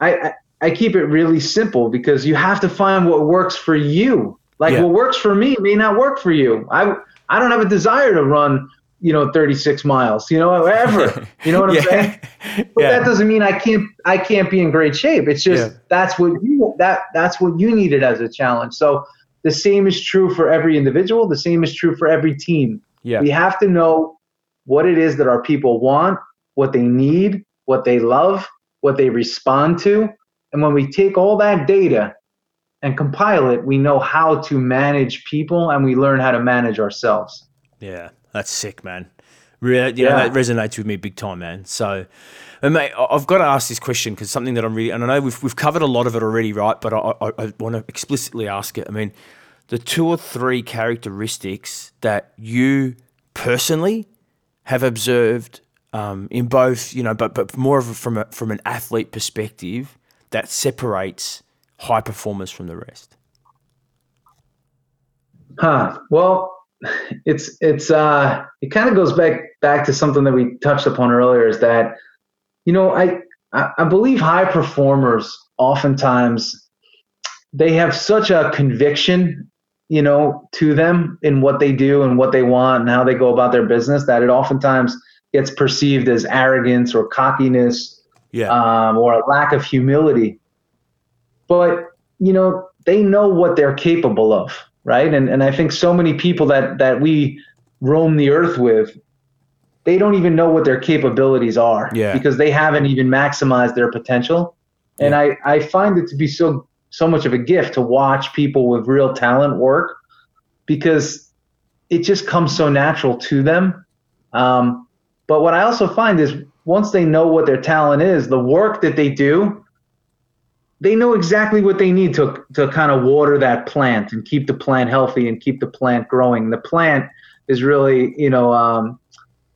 Speaker 2: I, I i keep it really simple because you have to find what works for you. Like
Speaker 1: Yeah.
Speaker 2: what works for me may not work for you. I i don't have a desire to run you know 36 miles you know ever you know what i'm
Speaker 1: yeah.
Speaker 2: saying but that doesn't mean I can't I can't be in great shape. It's just
Speaker 1: Yeah.
Speaker 2: that's what you that that's what you needed as a challenge. So the same is true for every individual. The same is true for every team.
Speaker 1: Yeah.
Speaker 2: We have to know what it is that our people want, what they need, what they love, what they respond to, and when we take all that data and compile it, we know how to manage people and we learn how to manage ourselves.
Speaker 1: Yeah, that's sick, man. You know,
Speaker 2: Yeah.
Speaker 1: that resonates with me big time, man. So, and mate, I- I've got to ask this question because something that I'm really, and I know we've, we've covered a lot of it already, right? But I, I, I want to explicitly ask it. I mean, the two or three characteristics that you personally have observed um, in both, you know, but but more of a, from a, from an athlete perspective that separates high performers from the rest?
Speaker 2: Huh. Well, it's it's uh it kind of goes back back to something that we touched upon earlier is that you know I I believe high performers oftentimes they have such a conviction you know to them in what they do and what they want and how they go about their business that it oftentimes gets perceived as arrogance or cockiness
Speaker 1: yeah.
Speaker 2: um, or a lack of humility but you know they know what they're capable of right and and i think so many people that that we roam the earth with they don't even know what their capabilities are
Speaker 1: yeah.
Speaker 2: because they haven't even maximized their potential and yeah. i i find it to be so so much of a gift to watch people with real talent work because it just comes so natural to them um, but what i also find is once they know what their talent is the work that they do they know exactly what they need to to kind of water that plant and keep the plant healthy and keep the plant growing. The plant is really, you know, um,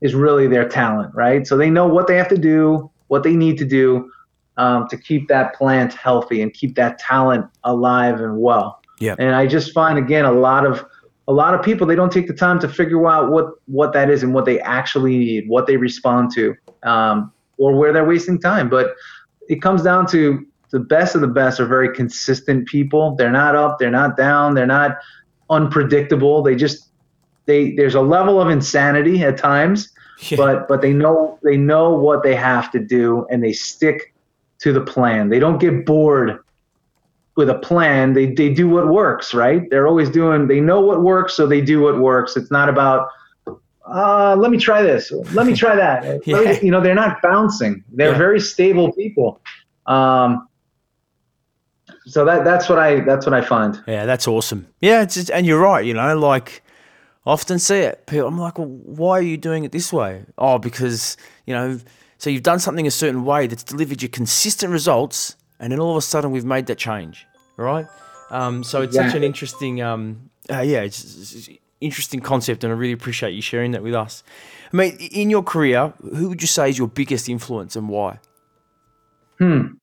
Speaker 2: is really their talent, right? So they know what they have to do, what they need to do um, to keep that plant healthy and keep that talent alive and well.
Speaker 1: Yeah.
Speaker 2: And I just find again a lot of a lot of people they don't take the time to figure out what what that is and what they actually need, what they respond to, um, or where they're wasting time. But it comes down to the best of the best are very consistent people. They're not up, they're not down, they're not unpredictable. They just they there's a level of insanity at times, yeah. but but they know they know what they have to do and they stick to the plan. They don't get bored with a plan. They they do what works, right? They're always doing they know what works, so they do what works. It's not about uh, let me try this. Let me try that. yeah. me, you know, they're not bouncing. They're yeah. very stable people. Um, so that that's what I that's what I find.
Speaker 1: Yeah, that's awesome. Yeah, just, and you're right. You know, like I often see it. People, I'm like, well, why are you doing it this way? Oh, because you know, so you've done something a certain way that's delivered you consistent results, and then all of a sudden we've made that change, right? Um, so it's such an interesting, um, uh, yeah, it's, it's, interesting concept, and I really appreciate you sharing that with us. I mean, in your career, who would you say is your biggest influence and why?
Speaker 2: Hmm.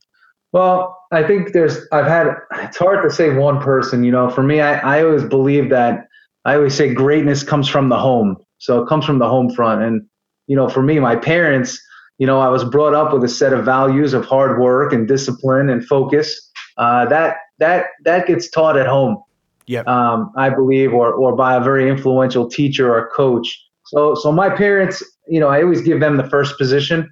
Speaker 2: Well, I think there's, I've had, it's hard to say one person, you know, for me, I, I always believe that I always say greatness comes from the home. So it comes from the home front. And, you know, for me, my parents, you know, I was brought up with a set of values of hard work and discipline and focus. Uh, that, that, that gets taught at home.
Speaker 1: Yeah.
Speaker 2: Um, I believe, or, or by a very influential teacher or coach. So, so my parents, you know, I always give them the first position.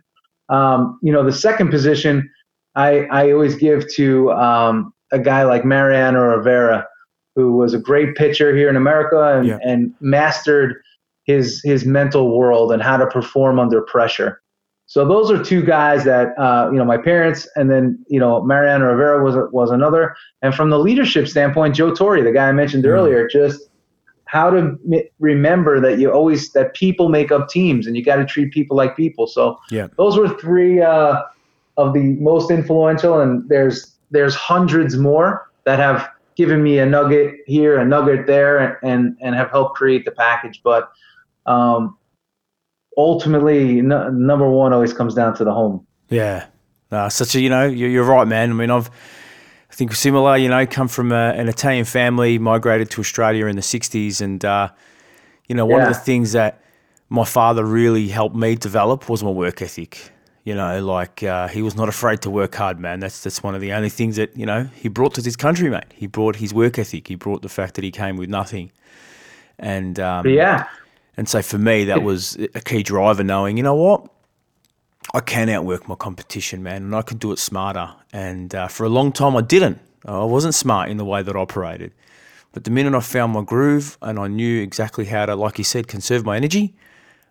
Speaker 2: Um, you know, the second position, I, I always give to um, a guy like Mariano Rivera, who was a great pitcher here in America and, yeah. and mastered his his mental world and how to perform under pressure. So those are two guys that uh, you know my parents, and then you know Mariano Rivera was was another. And from the leadership standpoint, Joe Torre, the guy I mentioned mm-hmm. earlier, just how to m- remember that you always that people make up teams, and you got to treat people like people. So
Speaker 1: yeah.
Speaker 2: those were three. Uh, of the most influential, and there's there's hundreds more that have given me a nugget here, a nugget there, and and have helped create the package. But um, ultimately, n- number one always comes down to the home.
Speaker 1: Yeah, uh, such a you know you're, you're right, man. I mean, I've I think similar. You know, come from a, an Italian family, migrated to Australia in the '60s, and uh, you know, one yeah. of the things that my father really helped me develop was my work ethic. You know, like uh, he was not afraid to work hard, man. That's that's one of the only things that you know he brought to this country, mate. He brought his work ethic. He brought the fact that he came with nothing, and um,
Speaker 2: yeah.
Speaker 1: And so for me, that was a key driver. Knowing, you know what, I can outwork my competition, man, and I can do it smarter. And uh, for a long time, I didn't. I wasn't smart in the way that I operated. But the minute I found my groove and I knew exactly how to, like you said, conserve my energy,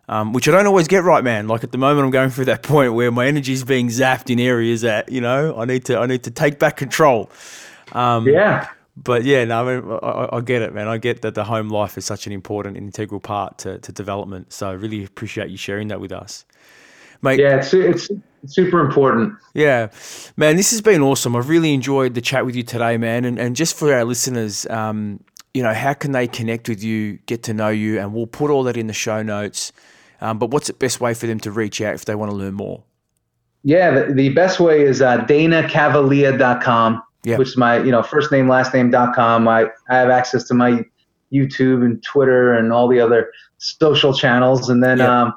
Speaker 1: um, which I don't always get right, man. Like at the moment, I'm going through that point where my energy is being zapped in areas that you know I need to I need to take back control.
Speaker 2: Um, yeah.
Speaker 1: But yeah, no, I, mean, I, I, get it, man. I get that the home life is such an important, integral part to, to development. So I really appreciate you sharing that with us,
Speaker 2: mate. Yeah, it's, it's super important.
Speaker 1: Yeah, man, this has been awesome. I've really enjoyed the chat with you today, man. And and just for our listeners, um, you know, how can they connect with you, get to know you, and we'll put all that in the show notes. Um, but what's the best way for them to reach out if they want to learn more?
Speaker 2: Yeah, the, the best way is uh, danacavalea.com, yep. which is my you know first name last name.com. I I have access to my YouTube and Twitter and all the other social channels, and then um,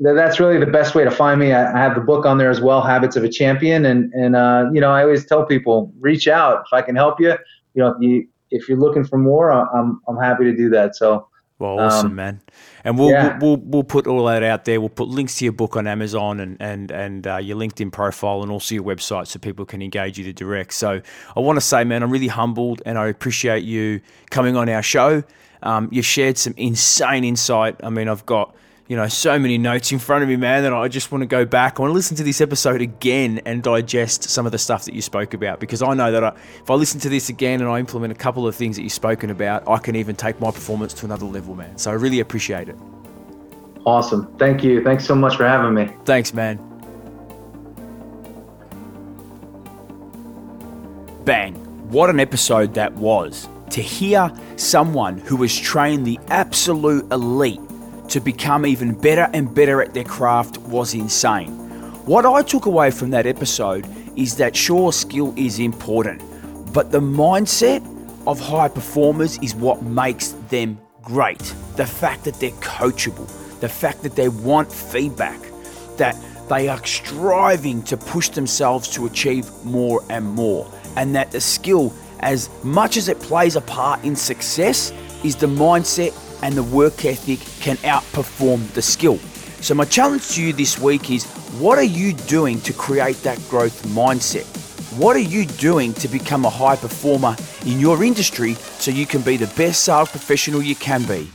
Speaker 2: that's really the best way to find me. I, I, have the book on there as well, Habits of a Champion, and and uh, you know I always tell people reach out if I can help you. You know if you if you're looking for more, I'm I'm happy to do that. So.
Speaker 1: Well, awesome, um, man. And we'll, yeah. we'll, we'll we'll put all that out there. We'll put links to your book on Amazon and and and uh, your LinkedIn profile and also your website so people can engage you to direct. So I want to say, man, I'm really humbled and I appreciate you coming on our show. Um, you've shared some insane insight. I mean, I've got you know, so many notes in front of me, man, that I just want to go back. I want to listen to this episode again and digest some of the stuff that you spoke about because I know that I, if I listen to this again and I implement a couple of things that you've spoken about, I can even take my performance to another level, man. So I really appreciate it.
Speaker 2: Awesome. Thank you. Thanks so much for having me.
Speaker 1: Thanks, man. Bang. What an episode that was. To hear someone who has trained the absolute elite to become even better and better at their craft was insane. What I took away from that episode is that sure, skill is important, but the mindset of high performers is what makes them great. The fact that they're coachable, the fact that they want feedback, that they are striving to push themselves to achieve more and more, and that the skill, as much as it plays a part in success, is the mindset and the work ethic can outperform the skill. So, my challenge to you this week is what are you doing to create that growth mindset? What are you doing to become a high performer in your industry so you can be the best sales professional you can be?